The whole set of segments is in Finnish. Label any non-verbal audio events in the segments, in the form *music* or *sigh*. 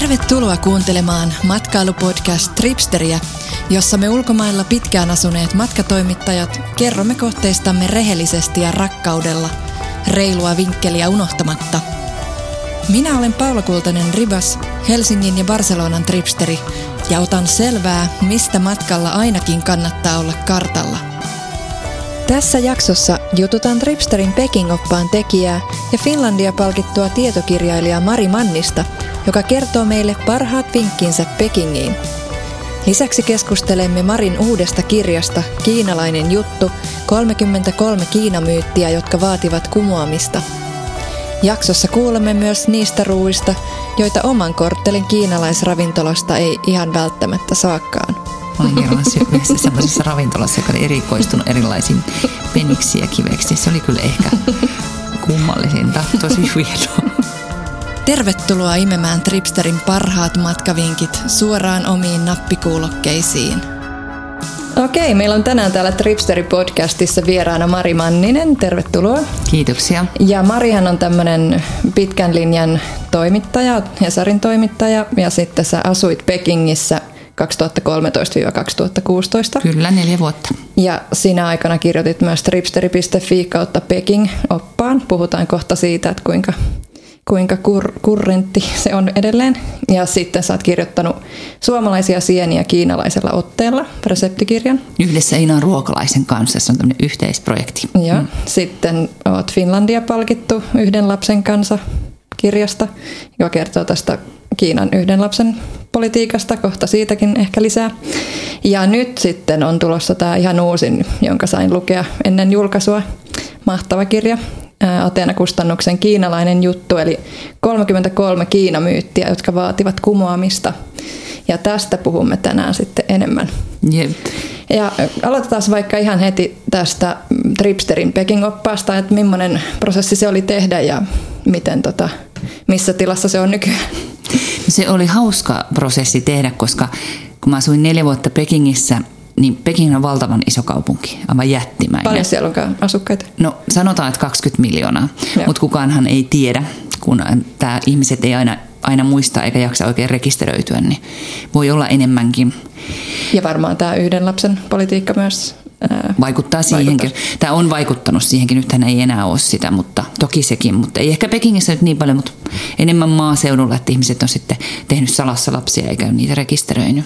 Tervetuloa kuuntelemaan matkailupodcast Tripsteriä, jossa me ulkomailla pitkään asuneet matkatoimittajat kerromme kohteistamme rehellisesti ja rakkaudella, reilua vinkkeliä unohtamatta. Minä olen Paula Kultanen Ribas, Helsingin ja Barcelonan tripsteri, ja otan selvää, mistä matkalla ainakin kannattaa olla kartalla. Tässä jaksossa jututan Tripsterin Peking-oppaan tekijää ja Finlandia palkittua tietokirjailijaa Mari Mannista, joka kertoo meille parhaat vinkkinsä Pekingiin. Lisäksi keskustelemme Marin uudesta kirjasta Kiinalainen juttu, 33 Kiinamyyttiä, jotka vaativat kumoamista. Jaksossa kuulemme myös niistä ruuista, joita oman korttelin kiinalaisravintolasta ei ihan välttämättä saakaan. Olin kerran yhdessä sellaisessa ravintolassa, joka oli erikoistunut erilaisiin peniksi ja. Se oli kyllä ehkä kummallisinta, tosi hienoa. Tervetuloa imemään Tripsterin parhaat matkavinkit suoraan omiin nappikuulokkeisiin. Okei, meillä on tänään täällä Tripsteri podcastissa vieraana Mari Manninen. Tervetuloa. Kiitoksia. Ja Marihan on tämmöinen pitkän linjan toimittaja, Hesarin toimittaja, ja sitten sä asuit Pekingissä 2013-2016. Kyllä, neljä vuotta. Ja siinä aikana kirjoitit myös tripsteri.fi kautta Peking oppaan. Puhutaan kohta siitä, että kuinka kuinka kur, kurrentti se on edelleen. Ja sitten sä oot kirjoittanut suomalaisia sieniä kiinalaisella otteella, reseptikirjan. Yhdessä Inan Ruokalaisen kanssa, se on tämmöinen yhteisprojekti. Ja mm. sitten oot Finlandia palkittu yhden lapsen kanssa kirjasta, joka kertoo tästä Kiinan yhden lapsen politiikasta, kohta siitäkin ehkä lisää. Ja nyt sitten on tulossa tämä ihan uusin, jonka sain lukea ennen julkaisua, mahtava kirja, Ateena-kustannuksen kiinalainen juttu, eli 33 Kiinamyyttiä, jotka vaativat kumoamista. Ja tästä puhumme tänään sitten enemmän. Jep. Ja aloitetaan vaikka ihan heti tästä Tripsterin Peking-oppaasta, että millainen prosessi se oli tehdä ja miten tota, missä tilassa se on nykyään. Se oli hauska prosessi tehdä, koska kun mä asuin neljä vuotta Pekingissä, niin Peking on valtavan iso kaupunki, aivan jättimäinen. Paljon siellä on asukkaita? No sanotaan, että 20 miljoonaa, mutta kukaanhan ei tiedä, kun tämä ihmiset ei aina, aina muista eikä jaksa oikein rekisteröityä, niin voi olla enemmänkin. Ja varmaan tämä yhden lapsen politiikka myös Vaikuttaa siihenkin. Vaikuttaa. Tämä on vaikuttanut siihenkin, nythän ei enää ole sitä, mutta toki sekin. Mutta ei ehkä Pekingissä nyt niin paljon, mutta enemmän maaseudulla, että ihmiset on sitten tehnyt salassa lapsia eikä niitä rekisteröinyt.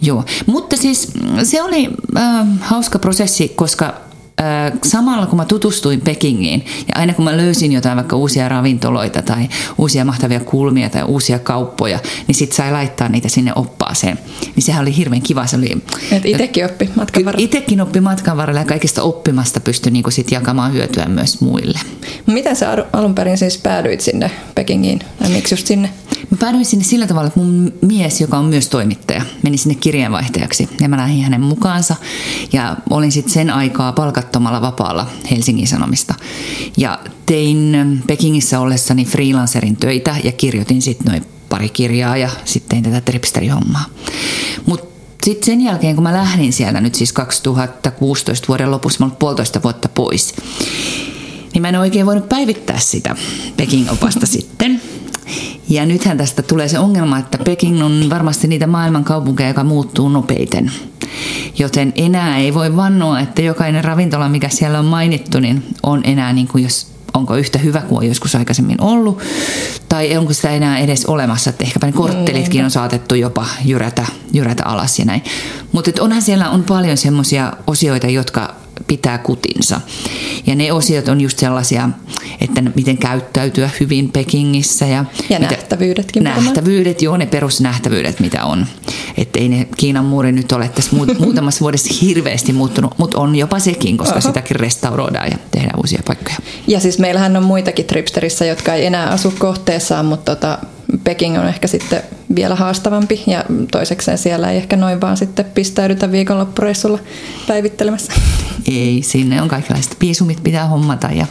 Joo, mutta siis se oli äh, hauska prosessi, koska samalla kun mä tutustuin Pekingiin ja aina kun mä löysin jotain vaikka uusia ravintoloita tai uusia mahtavia kulmia tai uusia kauppoja, niin sit sai laittaa niitä sinne oppaaseen. Niin sehän oli hirveän kiva. Se oli, Et itekin oppi matkan varrella. Itekin oppi matkan varrella ja kaikista oppimasta pystyi niinku sit jakamaan hyötyä myös muille. Miten sä alun perin siis päädyit sinne Pekingiin ja miksi just sinne? Mä päädyin sinne sillä tavalla, että mun mies, joka on myös toimittaja, meni sinne kirjeenvaihtajaksi ja mä lähdin hänen mukaansa ja olin sitten sen aikaa palkattomalla vapaalla Helsingin Sanomista. Ja tein Pekingissä ollessani freelancerin töitä ja kirjoitin sitten noin pari kirjaa ja sitten tein tätä tripsterihommaa. Mutta sitten sen jälkeen, kun mä lähdin siellä nyt siis 2016 vuoden lopussa, mä olin puolitoista vuotta pois, niin mä en oikein voinut päivittää sitä Peking-opasta *laughs* sitten. Ja nythän tästä tulee se ongelma, että Peking on varmasti niitä maailman kaupunkeja, joka muuttuu nopeiten. Joten enää ei voi vannoa, että jokainen ravintola, mikä siellä on mainittu, niin on enää niin kuin jos onko yhtä hyvä kuin on joskus aikaisemmin ollut, tai onko sitä enää edes olemassa, että ehkäpä ne korttelitkin on saatettu jopa jyrätä, jyrätä alas ja näin. Mutta onhan siellä on paljon semmoisia osioita, jotka pitää kutinsa. Ja ne osiot on just sellaisia, että miten käyttäytyä hyvin Pekingissä. Ja, ja mitä, nähtävyydetkin. Nähtävyydet, joo, ne perusnähtävyydet, mitä on. Että ei ne Kiinan muuri nyt ole tässä *laughs* muutamassa vuodessa hirveästi muuttunut, mutta on jopa sekin, koska Oho. sitäkin restauroidaan ja tehdään uusia paikkoja. Ja siis meillähän on muitakin tripsterissä, jotka ei enää asu kohteessaan, mutta tota, Peking on ehkä sitten vielä haastavampi ja toisekseen siellä ei ehkä noin vaan sitten pistäydytä viikonloppureissulla päivittelemässä. Ei, sinne on kaikenlaiset piisumit pitää hommata ja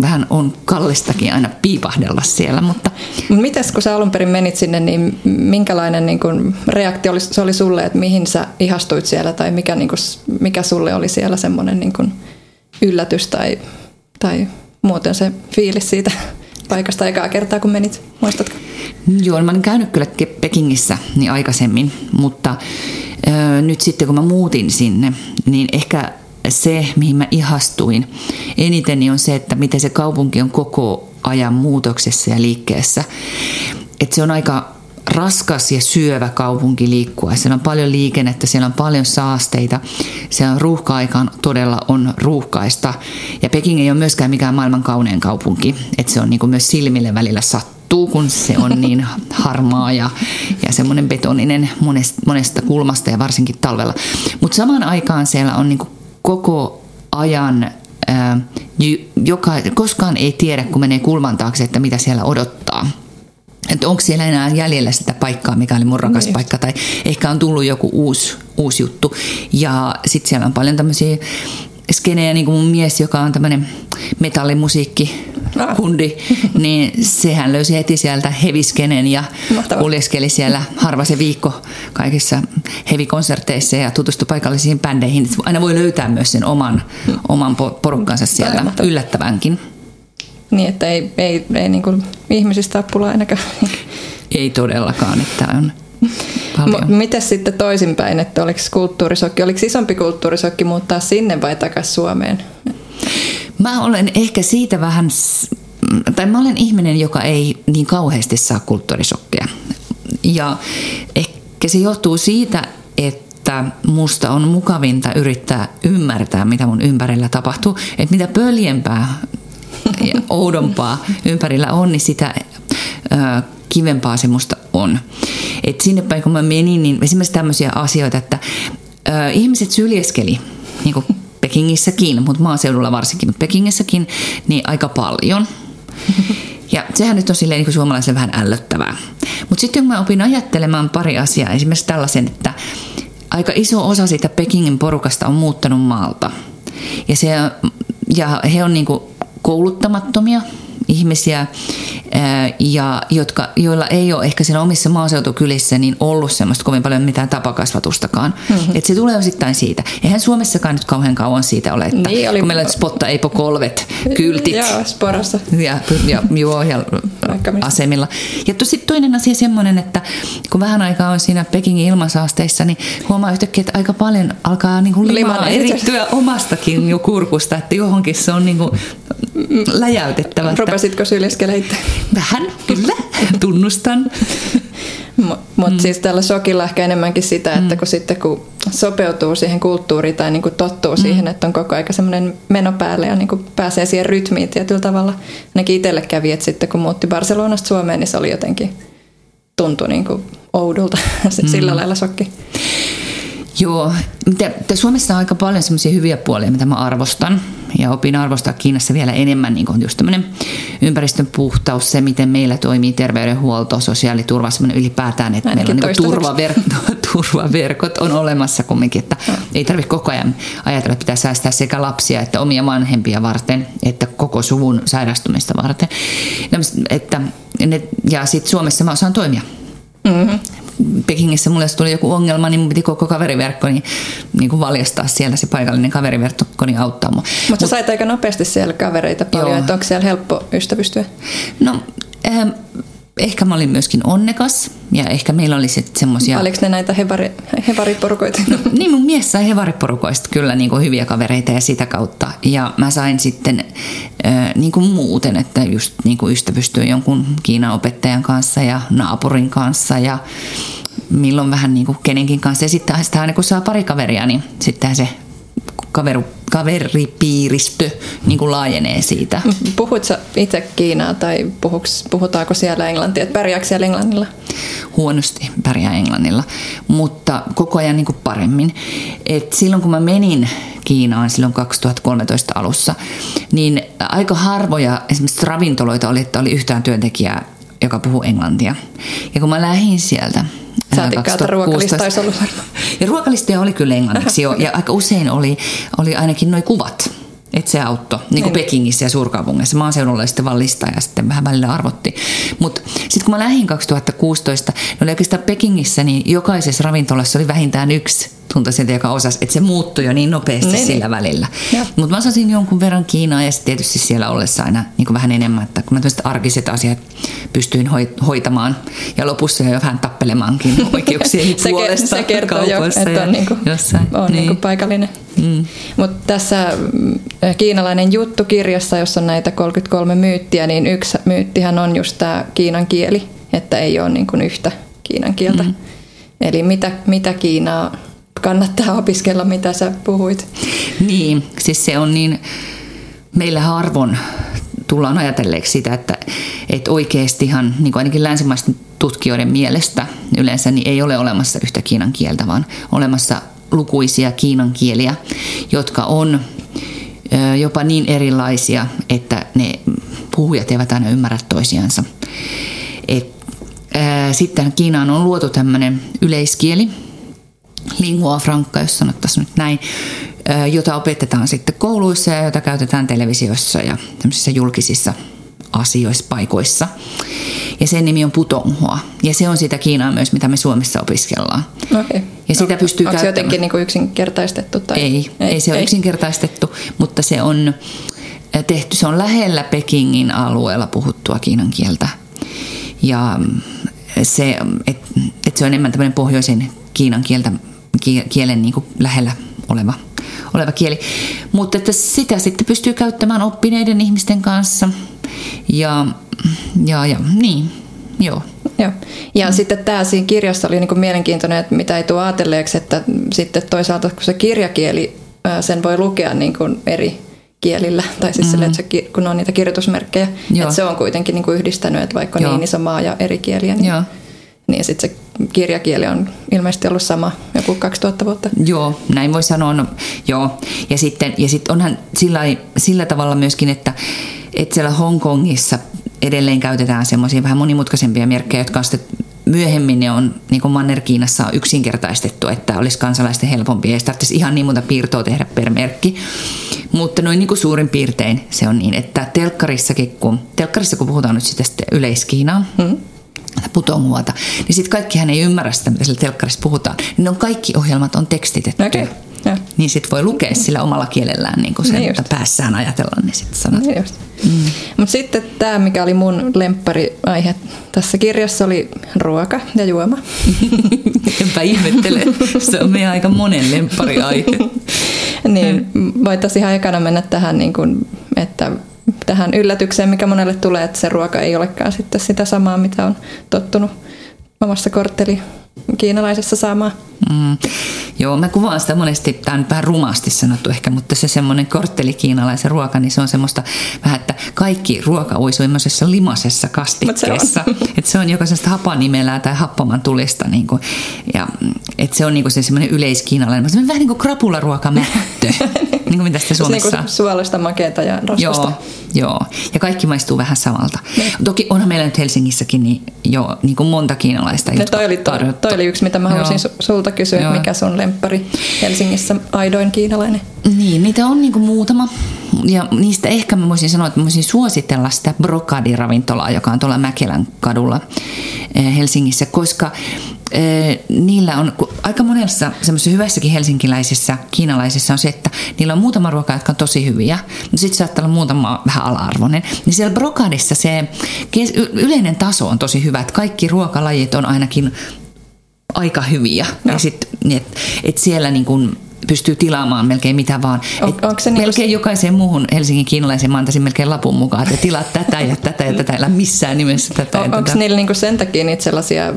vähän on kallistakin aina piipahdella siellä. Mutta... Mites kun sä alun perin menit sinne, niin minkälainen niin kun reaktio oli, se oli sulle, että mihin sä ihastuit siellä tai mikä, niin kun, mikä sulle oli siellä semmoinen niin kun yllätys tai, tai muuten se fiilis siitä? Paikasta ekaa kertaa, kun menit? Muistatko? Joo, mä olin käynyt kyllä Pekingissä niin aikaisemmin, mutta ö, nyt sitten kun mä muutin sinne, niin ehkä se, mihin mä ihastuin eniten, niin on se, että miten se kaupunki on koko ajan muutoksessa ja liikkeessä. Että se on aika raskas ja syövä kaupunki liikkua. Siellä on paljon liikennettä, siellä on paljon saasteita. Siellä on ruuhka-aikaan todella on ruuhkaista. Ja Peking ei ole myöskään mikään maailman kaunein kaupunki. Että se on niin kuin myös silmille välillä sattuu, kun se on *laughs* niin harmaa ja, ja semmoinen betoninen monesta, monesta kulmasta ja varsinkin talvella. Mutta samaan aikaan siellä on niin kuin koko ajan ää, joka, koskaan ei tiedä, kun menee kulman taakse, että mitä siellä odottaa että onko siellä enää jäljellä sitä paikkaa, mikä oli mun rakas niin. paikka, tai ehkä on tullut joku uusi, uusi juttu. Ja sitten siellä on paljon tämmöisiä skenejä, niin kuin mun mies, joka on tämmöinen metallimusiikki ah. kundi, *laughs* niin sehän löysi heti sieltä heviskenen ja Mahtavaa. kuljeskeli siellä harva se viikko kaikissa hevikonserteissa ja tutustui paikallisiin bändeihin. Aina voi löytää myös sen oman, oman porukkansa sieltä, yllättävänkin. Niin, että ei, ei, ei niin kuin ihmisistä ole pulaa ainakaan. Ei todellakaan, että on *laughs* paljon. M- Miten sitten toisinpäin, että oliko kulttuurisokki, oliko isompi kulttuurisokki muuttaa sinne vai takaisin Suomeen? Mä olen ehkä siitä vähän, tai mä olen ihminen, joka ei niin kauheasti saa kulttuurisokkeja. Ja ehkä se johtuu siitä, että musta on mukavinta yrittää ymmärtää, mitä mun ympärillä tapahtuu. Että mitä pöljempää oudompaa ympärillä on, niin sitä kivempaa se musta on. Et sinne päin kun mä menin, niin esimerkiksi tämmöisiä asioita, että ihmiset syljeskeli, niin kuin Pekingissäkin, mutta maaseudulla varsinkin, mutta Pekingissäkin, niin aika paljon. Ja sehän nyt on silleen niin kuin suomalaisille vähän ällöttävää. Mutta sitten kun mä opin ajattelemaan pari asiaa, esimerkiksi tällaisen, että aika iso osa siitä Pekingin porukasta on muuttanut maalta. Ja, se, ja he on niin kuin kouluttamattomia ihmisiä, ja jotka, joilla ei ole ehkä siinä omissa maaseutukylissä niin ollut semmoista kovin paljon mitään tapakasvatustakaan. Mm-hmm. Et se tulee osittain siitä. Eihän Suomessakaan nyt kauhean kauan siitä ole, että niin, oli... kun meillä on spotta eipo kolvet, kyltit. Joo, sporassa. Ja, ja, joo, ja asemilla. Ja sitten toinen asia semmoinen, että kun vähän aikaa on siinä Pekingin ilmansaasteissa, niin huomaa yhtäkkiä, että aika paljon alkaa niin kuin limaa erittyä omastakin jo kurkusta, että johonkin se on niin kuin läjäytettävä. Rupesitko syljeskellä itse? Vähän, kyllä, tunnustan. Mutta mm. siis tällä sokilla ehkä enemmänkin sitä, että mm. kun sitten kun sopeutuu siihen kulttuuriin tai niin kuin tottuu mm. siihen, että on koko aika semmoinen meno päälle ja niin kuin pääsee siihen rytmiin tietyllä tavalla. Ainakin itselle kävi, että sitten kun muutti Barcelonasta Suomeen, niin se oli jotenkin tuntui niin kuin oudolta *laughs* sillä mm. lailla sokki. Joo, te, Suomessa on aika paljon semmoisia hyviä puolia, mitä mä arvostan. Ja opin arvostaa Kiinassa vielä enemmän niin just tämmöinen ympäristön puhtaus, se miten meillä toimii terveydenhuolto, sosiaaliturva, semmoinen ylipäätään, että Ainakin meillä on niin turvaverkot, *laughs* turvaverkot on olemassa kumminkin, että no. ei tarvitse koko ajan ajatella, että pitää säästää sekä lapsia että omia vanhempia varten, että koko suvun sairastumista varten. Että, ja sitten Suomessa mä osaan toimia. Mm-hmm. Pekingissä mulle tuli joku ongelma, niin mun piti koko kaveriverkko niin, niin kuin valjastaa siellä se paikallinen kaveriverkko niin auttaa mua. Mutta Mut, sait aika nopeasti siellä kavereita paljon, että onko siellä helppo ystävystyä? No, ähm, ehkä mä olin myöskin onnekas ja ehkä meillä oli sitten semmoisia... Oliko ne näitä hevari, hevariporukoita? No, niin mun mies sai hevariporukoista kyllä niin kuin hyviä kavereita ja sitä kautta. Ja mä sain sitten äh, niin kuin muuten, että just niin kuin ystävystyä jonkun Kiinan opettajan kanssa ja naapurin kanssa ja milloin vähän niin kuin kenenkin kanssa. Ja sitten aina kun saa pari kaveria, niin sittenhän se kaveru, kaveripiiristö niin kuin laajenee siitä. Puhutko itse Kiinaa tai puhuks, puhutaanko siellä englantia? Pärjääkö siellä englannilla? Huonosti pärjää englannilla, mutta koko ajan niin kuin paremmin. Et silloin kun mä menin Kiinaan silloin 2013 alussa, niin aika harvoja esimerkiksi ravintoloita oli, että oli yhtään työntekijää, joka puhuu englantia. Ja kun mä lähdin sieltä, Saatikkaa, että ruokalista olisi ollut Ja ruokalistoja oli kyllä englanniksi jo, ja *laughs* aika usein oli, oli ainakin noin kuvat. Että se auttoi, niin kuin niin. Pekingissä ja suurkaupungissa. Maaseudulla sitten vaan lista ja sitten vähän välillä arvotti. Mutta sitten kun mä lähdin 2016, niin oli oikeastaan Pekingissä, niin jokaisessa ravintolassa oli vähintään yksi tuntaisin, joka osasi, että se muuttui jo niin nopeasti niin, sillä niin. välillä. Mutta mä osasin jonkun verran Kiinaa ja tietysti siellä ollessa aina niin vähän enemmän, että kun mä arkiset asiat pystyin hoitamaan ja lopussa jo vähän tappelemaankin *laughs* oikeuksien puolesta se kertoo jo, että on, niinku, jossain. on niin. niinku paikallinen. Mm. Mutta tässä mm, kiinalainen juttu kirjassa, jossa on näitä 33 myyttiä, niin yksi myyttihän on just tämä kiinan kieli, että ei ole niinku yhtä kiinan kieltä. Mm. Eli mitä, mitä Kiinaa kannattaa opiskella, mitä sä puhuit? Niin, siis se on niin, meillä harvoin tullaan ajatelleeksi sitä, että, että oikeastihan, niin kuin ainakin länsimaisten tutkijoiden mielestä yleensä, niin ei ole olemassa yhtä kiinan kieltä, vaan olemassa lukuisia kiinan kieliä, jotka on jopa niin erilaisia, että ne puhujat eivät aina ymmärrä toisiansa. Et, ää, sitten Kiinaan on luotu tämmöinen yleiskieli, lingua franca, jos sanottaisiin nyt näin, jota opetetaan sitten kouluissa ja jota käytetään televisiossa ja tämmöisissä julkisissa asioissa, paikoissa. Ja sen nimi on putonghua. Ja se on sitä Kiinaa myös, mitä me Suomessa opiskellaan. Okay. Ja sitä no, pystyy Onko se jotenkin niin kuin yksinkertaistettu? Tai? Ei, ei, ei se ole ei. yksinkertaistettu, mutta se on tehty, se on lähellä Pekingin alueella puhuttua kiinan kieltä. Ja se, että et se on enemmän tämmöinen pohjoisen Kiinan kieltä, kielen niin kuin lähellä oleva, oleva kieli. Mutta että sitä sitten pystyy käyttämään oppineiden ihmisten kanssa. Ja, ja, ja niin, joo. Joo. Ja mm. sitten tämä siinä kirjassa oli niin mielenkiintoinen, että mitä ei tule ajatelleeksi, että sitten toisaalta kun se kirjakieli, sen voi lukea niin kuin eri kielillä, *laughs* tai siis mm. sille, että se, kun on niitä kirjoitusmerkkejä, Joo. että se on kuitenkin niin kuin yhdistänyt, että vaikka Joo. niin iso maa ja eri kieliä, niin Joo niin sitten se kirjakieli on ilmeisesti ollut sama joku 2000 vuotta. Joo, näin voi sanoa. No, joo. Ja sitten ja sit onhan sillä, sillä tavalla myöskin, että, että siellä Hongkongissa edelleen käytetään semmoisia vähän monimutkaisempia merkkejä, jotka on sitten myöhemmin ne on, niin kuin Manner-Kiinassa on yksinkertaistettu, että olisi kansalaisten helpompi. Ei tarvitsisi ihan niin monta piirtoa tehdä per merkki. Mutta noin niin kuin suurin piirtein se on niin, että telkkarissakin, kun, telkkarissa kun puhutaan nyt sitä Yleiskiinaa, hmm putonguota, niin sitten kaikkihan ei ymmärrä sitä, mitä sillä telkkarissa puhutaan. Niin on kaikki ohjelmat on tekstitetty. Okay. Ja. Niin sitten voi lukea sillä omalla kielellään niin kuin sen, niin että päässään ajatella, niin sitten sanot. Niin mm. Mutta sitten tämä, mikä oli mun lemppariaihe tässä kirjassa, oli ruoka ja juoma. *laughs* Enpä ihmettele, se on meidän aika monen lemppariaihe. *laughs* niin, voitaisiin ihan ekana mennä tähän, niin kuin, että tähän yllätykseen, mikä monelle tulee, että se ruoka ei olekaan sitten sitä samaa, mitä on tottunut omassa kortteli kiinalaisessa saamaan. Mm. Joo, mä kuvaan sitä monesti, tämä on vähän rumasti sanottu ehkä, mutta se semmoinen kortteli kiinalaisen ruoka, niin se on semmoista vähän, että kaikki ruoka uisuu semmoisessa limasessa kastikkeessa. Että se on joko semmoista hapanimelää tai happaman tulista. Niin kuin, ja, että se on niin kuin se semmoinen yleiskiinalainen, vähän niin kuin krapularuokamättö, *laughs* niin kuin mitä sitä Suomessa niin kuin suolasta, makeata ja rasvasta. Joo, joo, ja kaikki maistuu vähän samalta. Ne. Toki onhan meillä nyt Helsingissäkin niin jo niin kuin monta kiinalaista. Ne toi, oli, toi, toi oli yksi, mitä mä halusin su- sulta kysyä, Joo. mikä sun lemppari Helsingissä aidoin kiinalainen? Niin, niitä on niinku muutama. Ja niistä ehkä mä voisin sanoa, että mä voisin suositella sitä Brokadi-ravintolaa, joka on tuolla Mäkelän kadulla eh, Helsingissä, koska eh, niillä on, aika monessa semmoisessa hyvässäkin helsinkiläisissä, kiinalaisissa on se, että niillä on muutama ruoka, jotka on tosi hyviä, mutta sitten saattaa olla muutama vähän ala-arvoinen. Niin siellä Brokadissa se yleinen taso on tosi hyvä, että kaikki ruokalajit on ainakin aika hyviä. No. Ja sit, niin et, et siellä niin kun pystyy tilaamaan melkein mitä vaan. On, onko se melkein niin jokaiseen muuhun Helsingin kiinalaiseen mä antaisin melkein lapun mukaan, että tilaat tätä ja tätä ja tätä, älä missään nimessä tätä on, ja Onko niillä niinku sen takia niitä sellaisia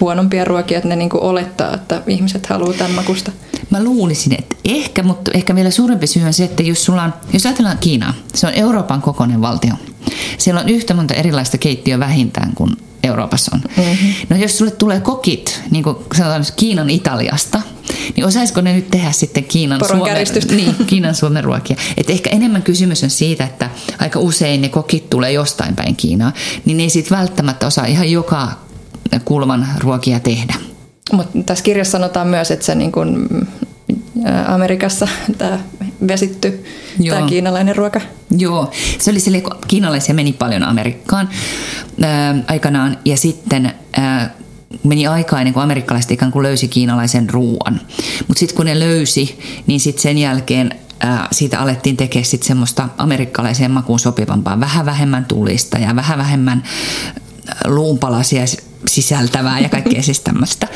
huonompia ruokia, että ne niinku olettaa, että ihmiset haluaa tämän makusta? Mä luulisin, että ehkä, mutta ehkä vielä suurempi syy on se, että jos, sulla on, jos ajatellaan Kiinaa, se on Euroopan kokoinen valtio. Siellä on yhtä monta erilaista keittiöä vähintään kuin Euroopassa on. Mm-hmm. No jos sulle tulee kokit, niin kuin sanotaan Kiinan Italiasta, niin osaisiko ne nyt tehdä sitten Kiinan, Suomen, niin, Kiinan Suomen ruokia? Et ehkä enemmän kysymys on siitä, että aika usein ne kokit tulee jostain päin Kiinaa, niin ne ei sitten välttämättä osaa ihan joka kulman ruokia tehdä. Mutta tässä kirjassa sanotaan myös, että se niin kun Amerikassa tämä vesitty, Joo. tämä kiinalainen ruoka. Joo, se oli sille, kiinalaisia meni paljon Amerikkaan ää, aikanaan ja sitten ää, meni aikaa ennen kuin amerikkalaiset ikään kuin löysi kiinalaisen ruoan. Mutta sitten kun ne löysi, niin sitten sen jälkeen ää, siitä alettiin tekemään sitten semmoista amerikkalaiseen makuun sopivampaa, vähän vähemmän tulista ja vähän vähemmän luunpalasia sisältävää ja kaikkea siis tämmöistä.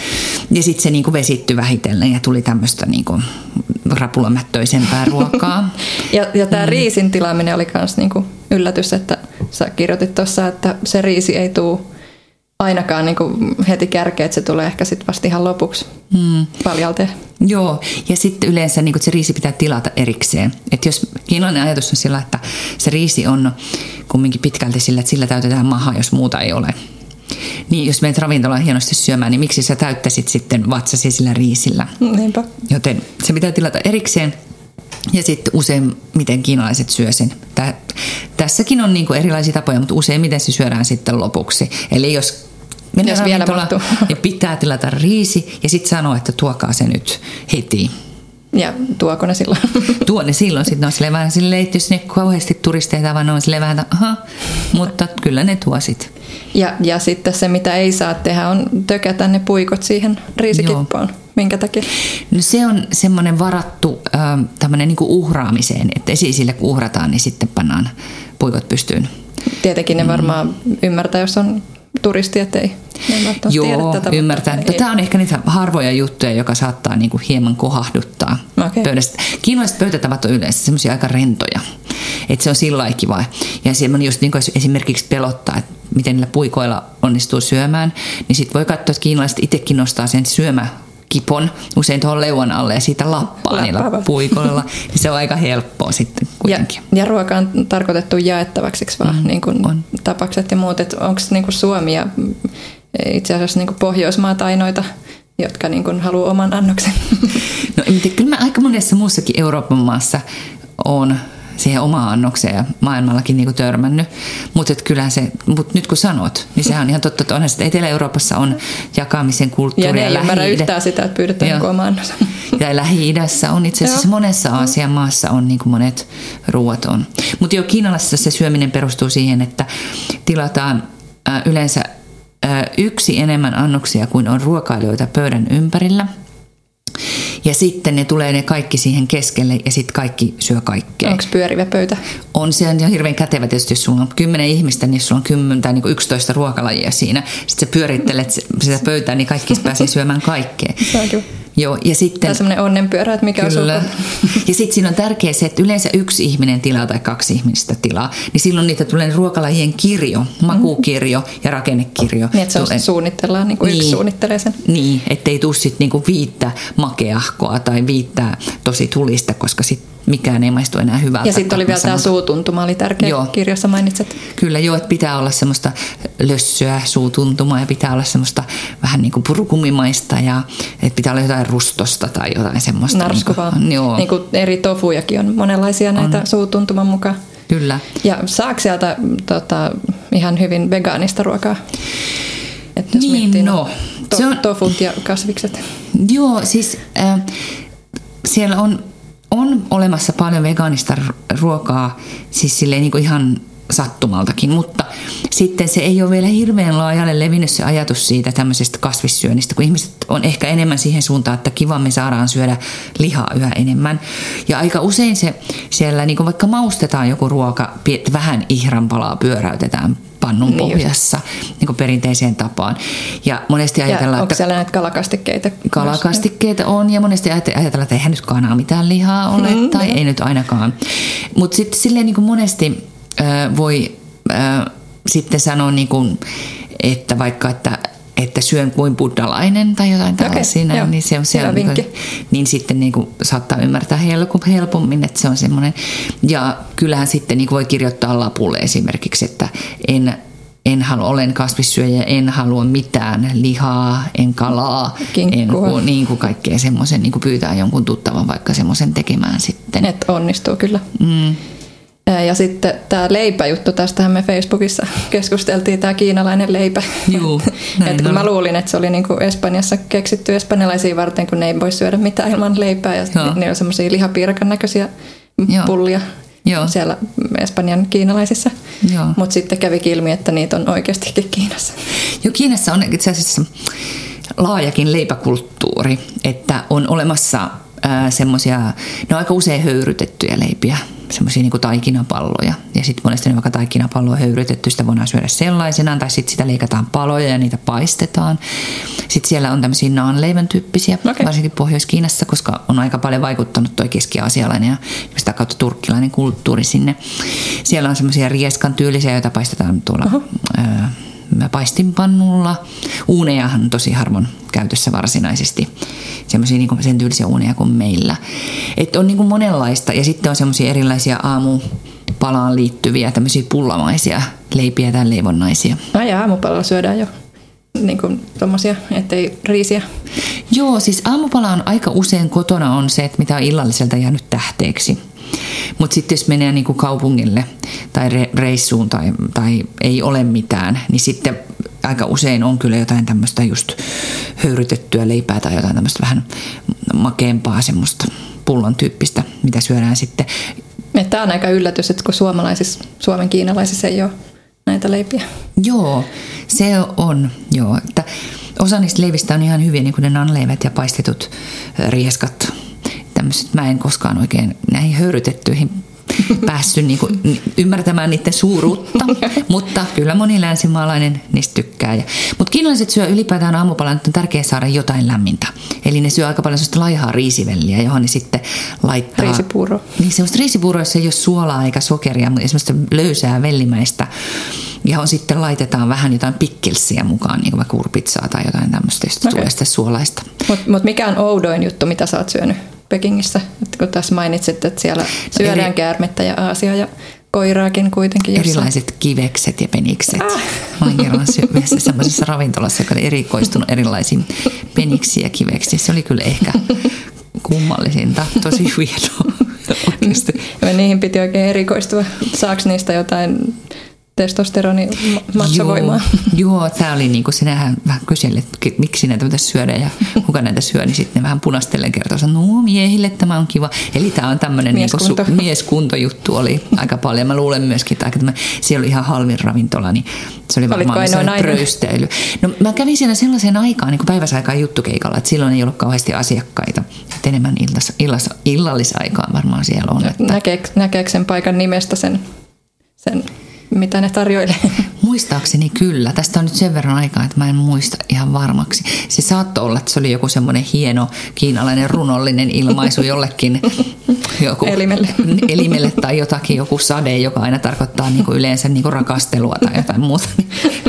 Ja sitten se niinku vesittyi vähitellen ja tuli tämmöistä niinku rapulamättöisempää ruokaa. ja ja tämä mm. riisin tilaaminen oli myös niinku yllätys, että sä kirjoitit tuossa, että se riisi ei tule ainakaan niin heti kärkeä, että se tulee ehkä sitten vasta ihan lopuksi hmm. paljalti. Joo, ja sitten yleensä niin se riisi pitää tilata erikseen. Että jos kiinalainen ajatus on sillä, että se riisi on kumminkin pitkälti sillä, että sillä täytetään maha, jos muuta ei ole. Niin jos menet ravintolaan hienosti syömään, niin miksi sä täyttäisit sitten vatsasi sillä riisillä? Niinpä. Joten se pitää tilata erikseen. Ja sitten usein, miten kiinalaiset syö sen. Tää, tässäkin on niinku erilaisia tapoja, mutta usein miten se syödään sitten lopuksi. Eli jos mennään jos vielä niin pitää tilata riisi ja sitten sanoa, että tuokaa se nyt heti. Ja tuoko ne silloin? *laughs* Tuo ne silloin. Sitten on silleen vähän silleen, että jos ne kauheasti turisteita vaan on silleen vähän, aha, mutta kyllä ne tuo sitten. Ja, ja sitten se, mitä ei saa tehdä, on tökätä ne puikot siihen riisikippoon. Joo. Minkä takia? No se on semmoinen varattu äh, tämmöinen niin uhraamiseen, että esisille kun uhrataan, niin sitten pannaan puikot pystyyn. Tietenkin ne mm. varmaan mm. ymmärtää, jos on turisti, ei Joo, tiedä tätä, ymmärtää. Mutta tämä on ehkä niitä harvoja juttuja, joka saattaa niinku hieman kohahduttaa okay. pöydästä. Kiinalaiset pöytätavat on yleensä semmoisia aika rentoja. Että se on sillä kiva. Ja semmoinen just niin kuin esimerkiksi pelottaa, että miten niillä puikoilla onnistuu syömään, niin sitten voi katsoa, että kiinalaiset itsekin nostaa sen syömä kipon usein tuohon leuan alle ja siitä lappaa niillä puikoilla, *laughs* niin se on aika helppoa sitten kuitenkin. Ja, ja ruoka on tarkoitettu jaettavaksi vaan, mm, niin kuin on. tapakset ja muut. Onko niin Suomi ja itse asiassa niin kuin Pohjoismaat ainoita, jotka niin kuin haluaa oman annoksen? *laughs* No kyllä mä aika monessa muussakin Euroopan maassa on siihen omaan annokseen ja maailmallakin niin kuin törmännyt. Mutta kyllä se, mut nyt kun sanot, niin sehän on ihan totta, että onhan sitä Etelä-Euroopassa on jakamisen kulttuuria. Ja ne ei ymmärrä yhtään sitä, että pyydetään Joo. oma annos. *laughs* Ja Lähi-idässä on itse asiassa Joo. monessa Aasian maassa on niin kuin monet ruoat on. Mutta jo Kiinalassa se syöminen perustuu siihen, että tilataan yleensä yksi enemmän annoksia kuin on ruokailijoita pöydän ympärillä – ja sitten ne tulee ne kaikki siihen keskelle ja sitten kaikki syö kaikkea. Onko pyörivä pöytä? On se on hirveän kätevä tietysti, jos sulla on kymmenen ihmistä, niin sulla on kymmentä tai niin 11 ruokalajia siinä. Sitten sä pyörittelet sitä pöytää, niin kaikki pääsee syömään kaikkea. *laughs* Se on kyllä. Joo, ja sitten... Tämä on semmoinen onnenpyörä, että mikä Kyllä. on *laughs* Ja sitten siinä on tärkeää se, että yleensä yksi ihminen tilaa tai kaksi ihmistä tilaa, niin silloin niitä tulee ruokalajien kirjo, makukirjo ja rakennekirjo. Niin, että se tulee... suunnitellaan, niin kuin niin, yksi suunnittelee sen. Niin, ettei tule sitten niinku viittä makeahkoa tai viittä tosi tulista, koska sitten mikään ei maistu enää hyvältä. Ja sitten oli vielä tämä suutuntuma, oli tärkeä joo. kirjassa mainitset. Kyllä joo, että pitää olla semmoista lössöä suutuntumaa ja pitää olla semmoista vähän niin kuin purukumimaista ja että pitää olla jotain rustosta tai jotain semmoista. Narskuvaa. Niin kuin, joo. Niin kuin eri tofujakin on monenlaisia näitä on. suutuntuman mukaan. Kyllä. Ja saako sieltä tota, ihan hyvin vegaanista ruokaa? Että jos niin, no. To- se on, tofut ja kasvikset. Joo, siis äh, siellä on on olemassa paljon vegaanista ruokaa, siis silleen niin kuin ihan sattumaltakin, mutta sitten se ei ole vielä hirveän laajalle levinnyt se ajatus siitä tämmöisestä kasvissyönnistä, kun ihmiset on ehkä enemmän siihen suuntaan, että kiva me saadaan syödä lihaa yhä enemmän. Ja aika usein se siellä, niin vaikka maustetaan joku ruoka, vähän ihran palaa pyöräytetään pannun niin pohjassa niin kuin perinteiseen tapaan. Ja monesti ajatellaan, ja onko siellä näitä kalakastikkeita? Kalakastikkeita on ja monesti ajatellaan, että eihän nyt kanaa mitään lihaa ole mm, tai ei nyt ainakaan. Mutta sitten silleen niin kuin monesti äh, voi äh, sitten sanoa, niin kuin, että vaikka, että että syön kuin buddhalainen tai jotain tällaisia, okay, niin se on siellä, niin, kuin, niin sitten niin kuin saattaa ymmärtää helpommin, että se on semmoinen. Ja kyllähän sitten niin kuin voi kirjoittaa lapulle esimerkiksi, että en en halua, olen kasvissyöjä, en halua mitään lihaa, en kalaa, en kuin, niin kuin kaikkea semmoisen, niin kuin pyytää jonkun tuttavan vaikka semmoisen tekemään sitten. Et onnistuu kyllä. Mm. Ja sitten tämä leipäjuttu, tästähän me Facebookissa *laughs* keskusteltiin, tämä kiinalainen leipä. Juu, *laughs* että kun mä luulin, että se oli niin kuin Espanjassa keksitty espanjalaisia varten, kun ne ei voi syödä mitään ilman leipää. Ja Joo. ne on semmoisia lihapiirakan näköisiä Joo. pullia Joo. siellä Espanjan kiinalaisissa Joo. Mutta sitten kävi ilmi, että niitä on oikeastikin Kiinassa. Jo Kiinassa on itse asiassa laajakin leipäkulttuuri, että on olemassa semmoisia, ne on aika usein höyrytettyjä leipiä, semmoisia niin taikinapalloja. Ja sitten monesti ne vaikka taikinapallo on höyrytetty, sitä voidaan syödä sellaisenaan, tai sitten sitä leikataan paloja ja niitä paistetaan. Sitten siellä on tämmöisiä naanleivän tyyppisiä, okay. varsinkin Pohjois-Kiinassa, koska on aika paljon vaikuttanut toi keski-asialainen ja sitä kautta turkkilainen kulttuuri sinne. Siellä on semmoisia rieskan tyylisiä, joita paistetaan tuolla... Uh-huh paistinpannulla. Uunejahan on tosi harvoin käytössä varsinaisesti. Semmoisia niin sen tyylisiä uuneja kuin meillä. Että on niin kuin monenlaista ja sitten on semmoisia erilaisia aamupalaan liittyviä tämmöisiä pullamaisia leipiä tai leivonnaisia. Ai ja aamupalalla syödään jo niin kuin tommosia, ettei riisiä. Joo, siis aamupala on aika usein kotona on se, että mitä on illalliselta jäänyt tähteeksi. Mutta sitten jos menee niin kuin kaupungille tai reissuun tai, tai ei ole mitään, niin sitten aika usein on kyllä jotain tämmöistä just höyrytettyä leipää tai jotain tämmöistä vähän makeampaa semmoista pullon tyyppistä, mitä syödään sitten. Tämä on aika yllätys, että kun suomalaisissa, suomen kiinalaisissa ei ole näitä leipiä. Joo, se on. Joo, että osa niistä leivistä on ihan hyviä, niin kuin ne nanleivät ja paistetut rieskat tämmöiset, mä en koskaan oikein näihin höyrytettyihin *laughs* päässyt niin kuin ymmärtämään niiden suuruutta, *laughs* mutta kyllä moni länsimaalainen niistä tykkää. Mutta kiinalaiset syö ylipäätään aamupalan, että on tärkeää saada jotain lämmintä. Eli ne syö aika paljon sellaista laihaa riisivelliä, johon ne sitten laittaa... Riisipuuro. Niin semmoista riisipuuroa, jossa ei ole suolaa eikä sokeria, mutta semmoista löysää vellimäistä. Ja sitten laitetaan vähän jotain pikkelsiä mukaan, niin kuin vaikka urpitsaa tai jotain tämmöistä, josta okay. tulee sitten suolaista. Mutta mut mikä on oudoin juttu, mitä sä oot syönyt? Pekingissä? Että kun tässä mainitsit, että siellä syödään Eri... käärmettä ja aasia ja koiraakin kuitenkin. Jossain. Erilaiset kivekset ja penikset. Ah. Mä olin kerran syömässä *laughs* semmoisessa ravintolassa, joka oli erikoistunut erilaisiin peniksi ja kiveksi. Se oli kyllä ehkä kummallisinta. Tosi *laughs* hienoa. Ja niihin piti oikein erikoistua. Saako niistä jotain testosteroni maksavoimaa. Joo, joo tämä oli niin kuin sinähän vähän kyselit, että miksi näitä pitäisi syödä ja kuka näitä syö, niin sitten vähän punastellen kertoo, että no miehille tämä on kiva. Eli tämä on tämmöinen mieskunto. Niin su, mieskuntojuttu oli aika paljon. Mä luulen myöskin, että tämä, siellä oli ihan halvin ravintola, niin se oli varmaan pröysteily. No mä kävin siinä sellaiseen aikaan, niin kuin päiväsaikaan juttukeikalla, että silloin ei ollut kauheasti asiakkaita. Että enemmän illas, illas, illallisaikaan varmaan siellä on. Että... Näkeekö, näkeekö sen paikan nimestä sen, sen mitä ne tarjoilee. Muistaakseni kyllä. Tästä on nyt sen verran aikaa, että mä en muista ihan varmaksi. Se saattoi olla, että se oli joku semmoinen hieno kiinalainen runollinen ilmaisu jollekin *laughs* joku elimelle. *laughs* elimelle tai jotakin, joku sade, joka aina tarkoittaa niinku yleensä niinku rakastelua tai jotain muuta.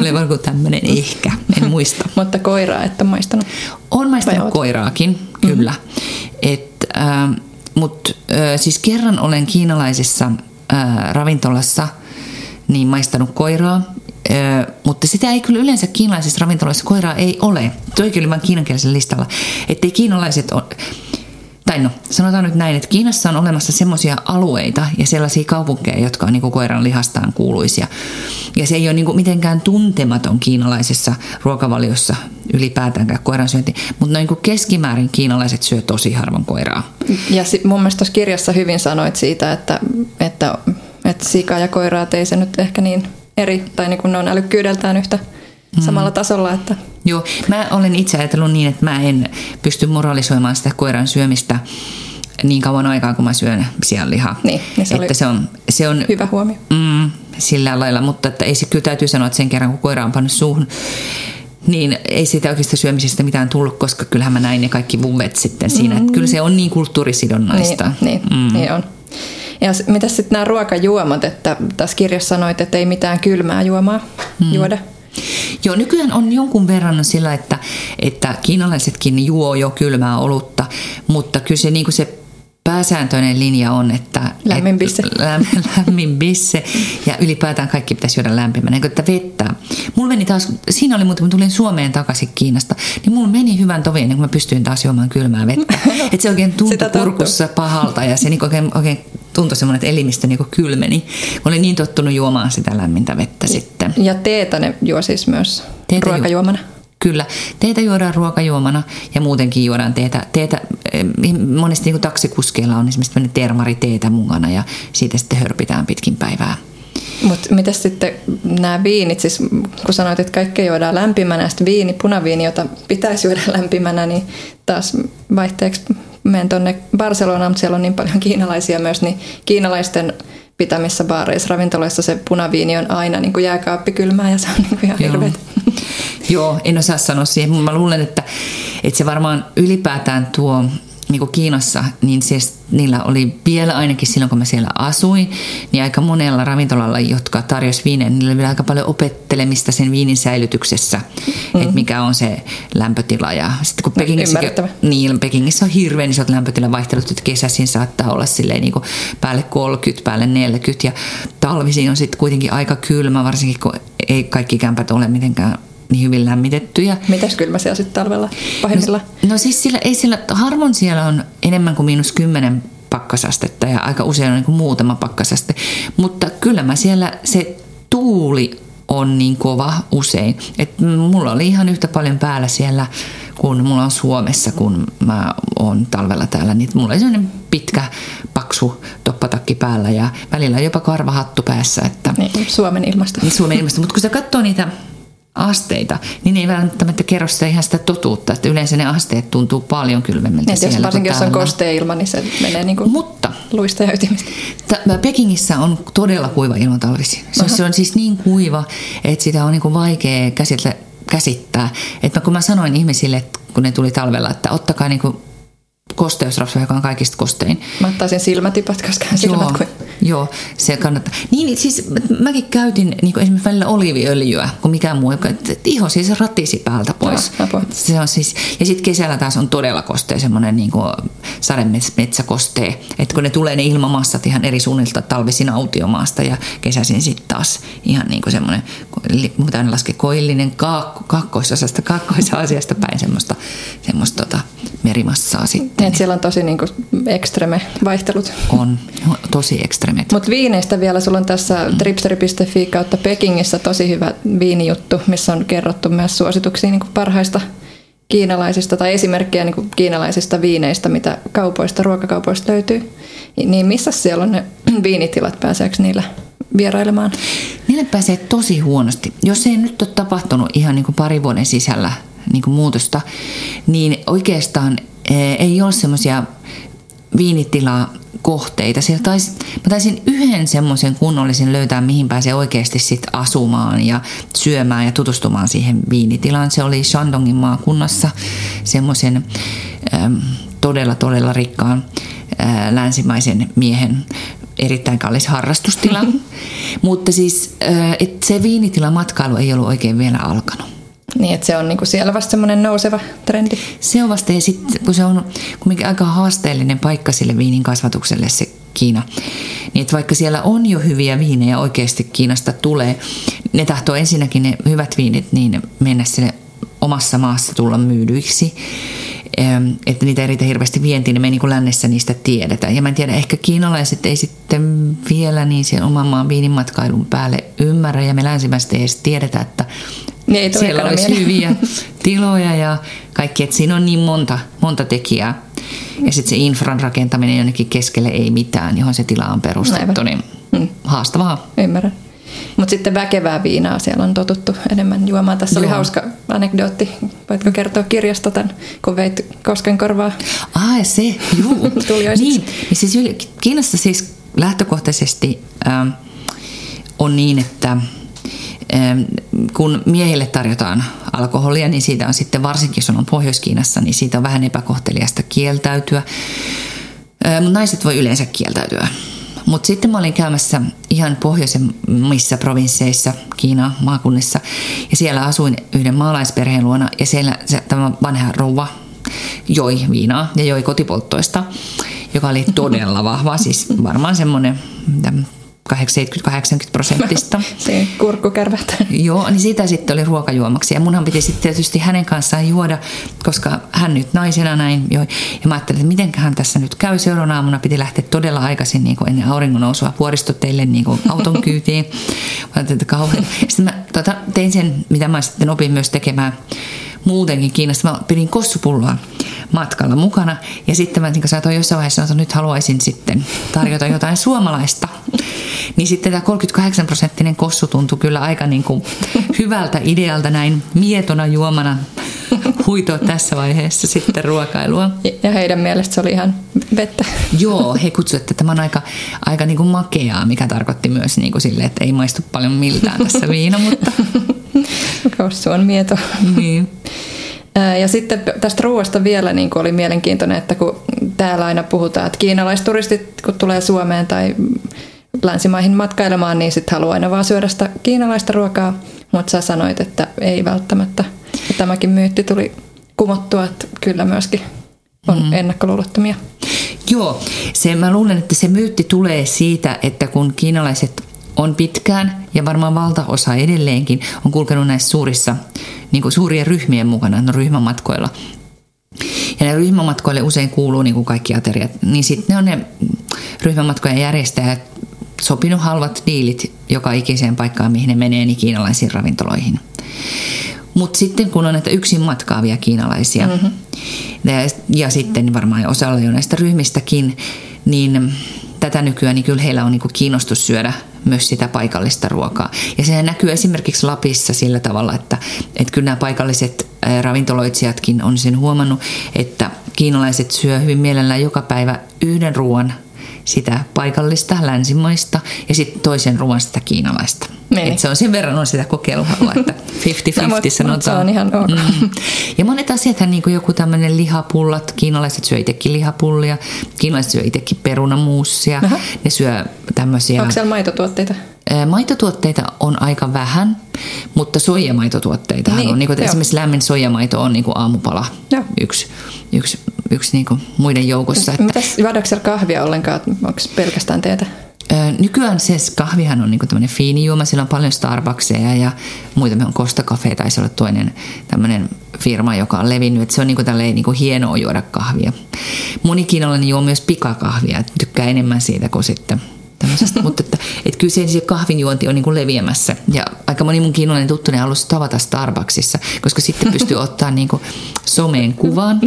oli vaan tämmöinen ehkä, en muista. Mutta koiraa et ole maistanut? On maistanut koiraakin, kyllä. Mm-hmm. Et, äh, Mutta äh, siis kerran olen kiinalaisessa äh, ravintolassa – niin maistanut koiraa. Mutta sitä ei kyllä yleensä kiinalaisissa ravintoloissa koiraa ei ole. Toi kyllä vain kiinankielisen listalla. Että kiinalaiset on, tai no, sanotaan nyt näin, että Kiinassa on olemassa semmoisia alueita ja sellaisia kaupunkeja, jotka on niin koiran lihastaan kuuluisia. Ja se ei ole niin mitenkään tuntematon kiinalaisessa ruokavaliossa ylipäätäänkään koiran syönti, mutta noin kuin keskimäärin kiinalaiset syö tosi harvoin koiraa. Ja mun mielestä tuossa kirjassa hyvin sanoit siitä, että, että että sika ja koiraa ei se nyt ehkä niin eri, tai niin kuin ne on älykkyydeltään yhtä mm. samalla tasolla. Että. Joo, mä olen itse ajatellut niin, että mä en pysty moralisoimaan sitä koiran syömistä niin kauan aikaa, kun mä syön sianlihaa. Niin, niin se, että se, on, se on hyvä huomio. Mm, sillä lailla, mutta että ei se kyllä täytyy sanoa, että sen kerran kun koira on pannut suuhun, niin ei siitä oikeasta syömisestä mitään tullut, koska kyllähän mä näin ne kaikki vuvet sitten siinä. Mm. Että kyllä se on niin kulttuurisidonnaista. Niin, niin, mm. niin on. Ja mitä sitten nämä ruokajuomat, että tässä kirjassa sanoit, että ei mitään kylmää juomaa hmm. juoda? Joo, nykyään on jonkun verran sillä, että, että kiinalaisetkin juo jo kylmää olutta, mutta kyllä se, niin kuin se pääsääntöinen linja on, että lämmin bisse. *laughs* Lämmin, lämmin bisse ja ylipäätään kaikki pitäisi juoda lämpimänä, että vettä. Mulla meni taas, siinä oli muuten, kun tulin Suomeen takaisin Kiinasta, niin mulla meni hyvän tovi ennen kuin mä pystyin taas juomaan kylmää vettä. *laughs* että se oikein tuntui kurkussa pahalta ja se niin oikein, oikein tuntui semmoinen, että elimistö niin kylmeni. Mä olin niin tottunut juomaan sitä lämmintä vettä sitten. Ja teetä ne juo siis myös teetä ruokajuomana? Ju- Kyllä, teetä juodaan ruokajuomana ja muutenkin juodaan teetä. teetä eh, monesti niin taksikuskeilla on esimerkiksi termariteetä mukana ja siitä sitten hörpitään pitkin päivää. Mutta mitä sitten nämä viinit, siis kun sanoit, että kaikkea juodaan lämpimänä, sitten viini, punaviini, jota pitäisi juoda *laughs* lämpimänä, niin taas vaihteeksi menen tuonne Barcelonaan, mutta siellä on niin paljon kiinalaisia myös, niin kiinalaisten pitämissä baareissa, ravintoloissa se punaviini on aina niin kuin jääkaappikylmää ja se on niin kuin ihan hirveet. Joo, en osaa sanoa siihen. Mä luulen, että, että se varmaan ylipäätään tuo niin kuin Kiinassa, niin siis niillä oli vielä ainakin silloin, kun mä siellä asuin, niin aika monella ravintolalla, jotka tarjosi viinejä, niillä oli vielä aika paljon opettelemista sen viinin säilytyksessä, mm. että mikä on se lämpötila. Ja sitten kun Pekingissä, niin, Pekingissä on hirveän isot lämpötilavaihtelut, että kesäisin saattaa olla silleen niin kuin päälle 30, päälle 40 ja talvisin on sitten kuitenkin aika kylmä, varsinkin kun ei kaikki kämpät ole mitenkään niin hyvin lämmitettyjä. Mitäs kylmä siellä sitten talvella pahimmilla? No, no siis sillä, ei sillä, harvoin siellä on enemmän kuin miinus kymmenen pakkasastetta ja aika usein on niin kuin muutama pakkasaste. Mutta kyllä mä siellä se tuuli on niin kova usein. Et mulla oli ihan yhtä paljon päällä siellä kun mulla on Suomessa, kun mä oon talvella täällä, niin mulla on sellainen pitkä, paksu toppatakki päällä ja välillä jopa karvahattu päässä. Että, niin, Suomen ilmasto. Niin, Suomen ilmasto. Mutta kun sä katsoo niitä asteita, niin ne ei välttämättä kerro sitä ihan sitä totuutta, että yleensä ne asteet tuntuu paljon kylmemmiltä niin, siellä. Varsinkin jos on kosteilma, niin se menee niin kuin Mutta, luista ja ytimistä. T- Pekingissä on todella kuiva ilma talvisi. Se, se on siis niin kuiva, että sitä on niin kuin vaikea käsitellä, käsittää. Että kun mä sanoin ihmisille, kun ne tuli talvella, että ottakaa niin kuin kosteusrasva, joka on kaikista kostein. Mä ottaisin silmätipat, koska silmät joo, kuin... Joo, se kannattaa. Niin, siis mäkin käytin niin esimerkiksi välillä oliviöljyä, kun mikään muu, että iho siis ratisi päältä pois. No, se on siis, ja sitten kesällä taas on todella kostea, semmoinen niin sademetsäkostee, että kun ne tulee ne ilmamassat ihan eri suunnilta talvisin autiomaasta ja kesäisin sitten taas ihan niin kuin semmoinen, ne laske, koillinen kaakko, kaakkoisosasta, kaakkoisasiasta päin semmoista, semmoista tota, merimassaa sitten. Et siellä on tosi niin kuin ekstreme vaihtelut. On, tosi ekstremet. Mutta viineistä vielä, sulla on tässä mm. tripsteri.fi kautta Pekingissä tosi hyvä viinijuttu, missä on kerrottu myös suosituksia niin kuin parhaista kiinalaisista tai esimerkkejä niin kuin kiinalaisista viineistä, mitä kaupoista, ruokakaupoista löytyy. Niin missä siellä on ne *clears throat* viinitilat, pääseekö niillä vierailemaan? Niille pääsee tosi huonosti. Jos ei nyt ole tapahtunut ihan niin kuin pari vuoden sisällä niin kuin muutosta, niin oikeastaan eh, ei ole semmoisia viinitilaa kohteita. Siellä tais, mä taisin yhden semmoisen kunnollisen löytää, mihin pääsee oikeasti sit asumaan ja syömään ja tutustumaan siihen viinitilaan. Se oli Shandongin maakunnassa semmoisen todella, todella rikkaan äh, länsimaisen miehen erittäin kallis harrastustila. *laughs* Mutta siis et se viinitilamatkailu ei ollut oikein vielä alkanut. Niin, että se on niinku siellä vasta semmoinen nouseva trendi. Se on vasta, ja sitten kun se on kuitenkin aika haasteellinen paikka sille viinin kasvatukselle se Kiina, niin että vaikka siellä on jo hyviä viinejä oikeasti Kiinasta tulee, ne tahtoo ensinnäkin ne hyvät viinit niin mennä sinne omassa maassa tulla myydyiksi, että niitä ei riitä hirveästi vientiin, niin me niin kuin lännessä niistä tiedetään. Ja mä en tiedä, ehkä kiinalaiset ei sitten vielä niin sen oman maan viinimatkailun päälle ymmärrä, ja me länsimäiset ei edes tiedetä, että niin ei siellä olisi mieleen. hyviä *laughs* tiloja ja kaikki, että siinä on niin monta, monta tekijää. Ja sitten se infran rakentaminen jonnekin keskelle ei mitään, johon se tila on perustettu, niin hmm. haastavaa. Ymmärrän. Mutta sitten väkevää viinaa siellä on totuttu enemmän juomaan. Tässä Joo. oli hauska anekdootti. Voitko kertoa kirjasta tämän, kun veit Koskenkorvaa? Ah, se, juu. *laughs* niin, siis Kiinassa siis lähtökohtaisesti ähm, on niin, että kun miehille tarjotaan alkoholia, niin siitä on sitten varsinkin, jos on Pohjois-Kiinassa, niin siitä on vähän epäkohteliasta kieltäytyä. Mutta naiset voi yleensä kieltäytyä. Mutta sitten mä olin käymässä ihan pohjoisemmissa provinsseissa, Kiina maakunnissa, ja siellä asuin yhden maalaisperheen luona, ja siellä se, tämä vanha rouva joi viinaa ja joi kotipolttoista, joka oli todella vahva, siis varmaan semmoinen 70-80 prosenttista. *laughs* Se kurkkukärvät. Joo, niin sitä sitten oli ruokajuomaksi. Ja munhan piti sitten tietysti hänen kanssaan juoda, koska hän nyt naisena näin joi. Ja mä ajattelin, että mitenköhän tässä nyt käy. Seuraavana aamuna piti lähteä todella aikaisin niin kuin ennen auringon nousua puoristoteille niin kuin auton kyytiin. Mä että kauhean. Sitten mä tota, tein sen, mitä mä sitten opin myös tekemään muutenkin Kiinasta. Mä pidin kossupulloa matkalla mukana. Ja sitten mä niin saatoin jossain vaiheessa että nyt haluaisin sitten tarjota jotain suomalaista. Niin sitten tämä 38 prosenttinen kossu tuntui kyllä aika niin kuin hyvältä idealta näin mietona juomana huitoa tässä vaiheessa sitten ruokailua. Ja heidän mielestä se oli ihan vettä. Joo, he kutsuivat, että tämä on aika, aika niin kuin makeaa, mikä tarkoitti myös niin kuin sille, että ei maistu paljon miltään tässä viina, mutta... *laughs* Kossu on mieto. Niin. *laughs* Ja sitten tästä ruoasta vielä niin oli mielenkiintoinen, että kun täällä aina puhutaan, että kiinalaisturistit kun tulee Suomeen tai länsimaihin matkailemaan, niin sitten haluaa aina vaan syödä sitä kiinalaista ruokaa, mutta sä sanoit, että ei välttämättä. Ja tämäkin myytti tuli kumottua, että kyllä myöskin on mm. ennakkoluulottomia. Joo, se, mä luulen, että se myytti tulee siitä, että kun kiinalaiset on pitkään ja varmaan valtaosa edelleenkin on kulkenut näissä suurissa, niin kuin suurien ryhmien mukana, no ryhmämatkoilla. Ja ne ryhmämatkoille usein kuuluu niin kuin kaikki ateriat, niin sitten ne on ne ryhmämatkojen järjestäjät sopinut halvat diilit joka ikiseen paikkaan, mihin ne menee, niin kiinalaisiin ravintoloihin. Mutta sitten kun on näitä yksin matkaavia kiinalaisia, mm-hmm. ja, ja sitten varmaan osalla jo näistä ryhmistäkin, niin tätä nykyään, niin kyllä heillä on niin kiinnostus syödä myös sitä paikallista ruokaa. Ja se näkyy esimerkiksi Lapissa sillä tavalla, että, että kyllä nämä paikalliset ravintoloitsijatkin on sen huomannut, että kiinalaiset syö hyvin mielellään joka päivä yhden ruoan sitä paikallista, länsimaista ja sitten toisen ruoan sitä kiinalaista. Niin. Et se on sen verran on sitä kokeiluhalua, että 50-50 no, sanotaan. Se on ihan ok. Mm. Ja monet asiat, niin kuin joku tämmöinen lihapullat, kiinalaiset syö itsekin lihapullia, kiinalaiset syö itsekin perunamuussia, Aha. ne syö tämmöisiä... Onko siellä maitotuotteita? Maitotuotteita on aika vähän, mutta soijamaitotuotteita niin, on. Niin kuin, esimerkiksi lämmin soijamaito on niin kuin aamupala Joo. yksi, yksi, yksi niin kuin muiden joukossa. Että... Mitäs, juodaanko siellä kahvia ollenkaan? Onko pelkästään teetä? Nykyään se kahvihan on niinku tämmöinen fiini juoma, sillä on paljon Starbucksia ja muita, on Costa Cafe, taisi olla toinen tämmöinen firma, joka on levinnyt, että se on niinku tälleen niinku hienoa juoda kahvia. Moni kiinalainen juo myös pikakahvia, tykkää enemmän siitä kuin sitten tämmöisestä, mutta että, että kyllä se, se kahvinjuonti on niin kuin leviämässä. Ja aika moni mun kiinalainen tuttuni halusi tavata Starbucksissa, koska sitten pystyy ottaa niin kuin someen kuvan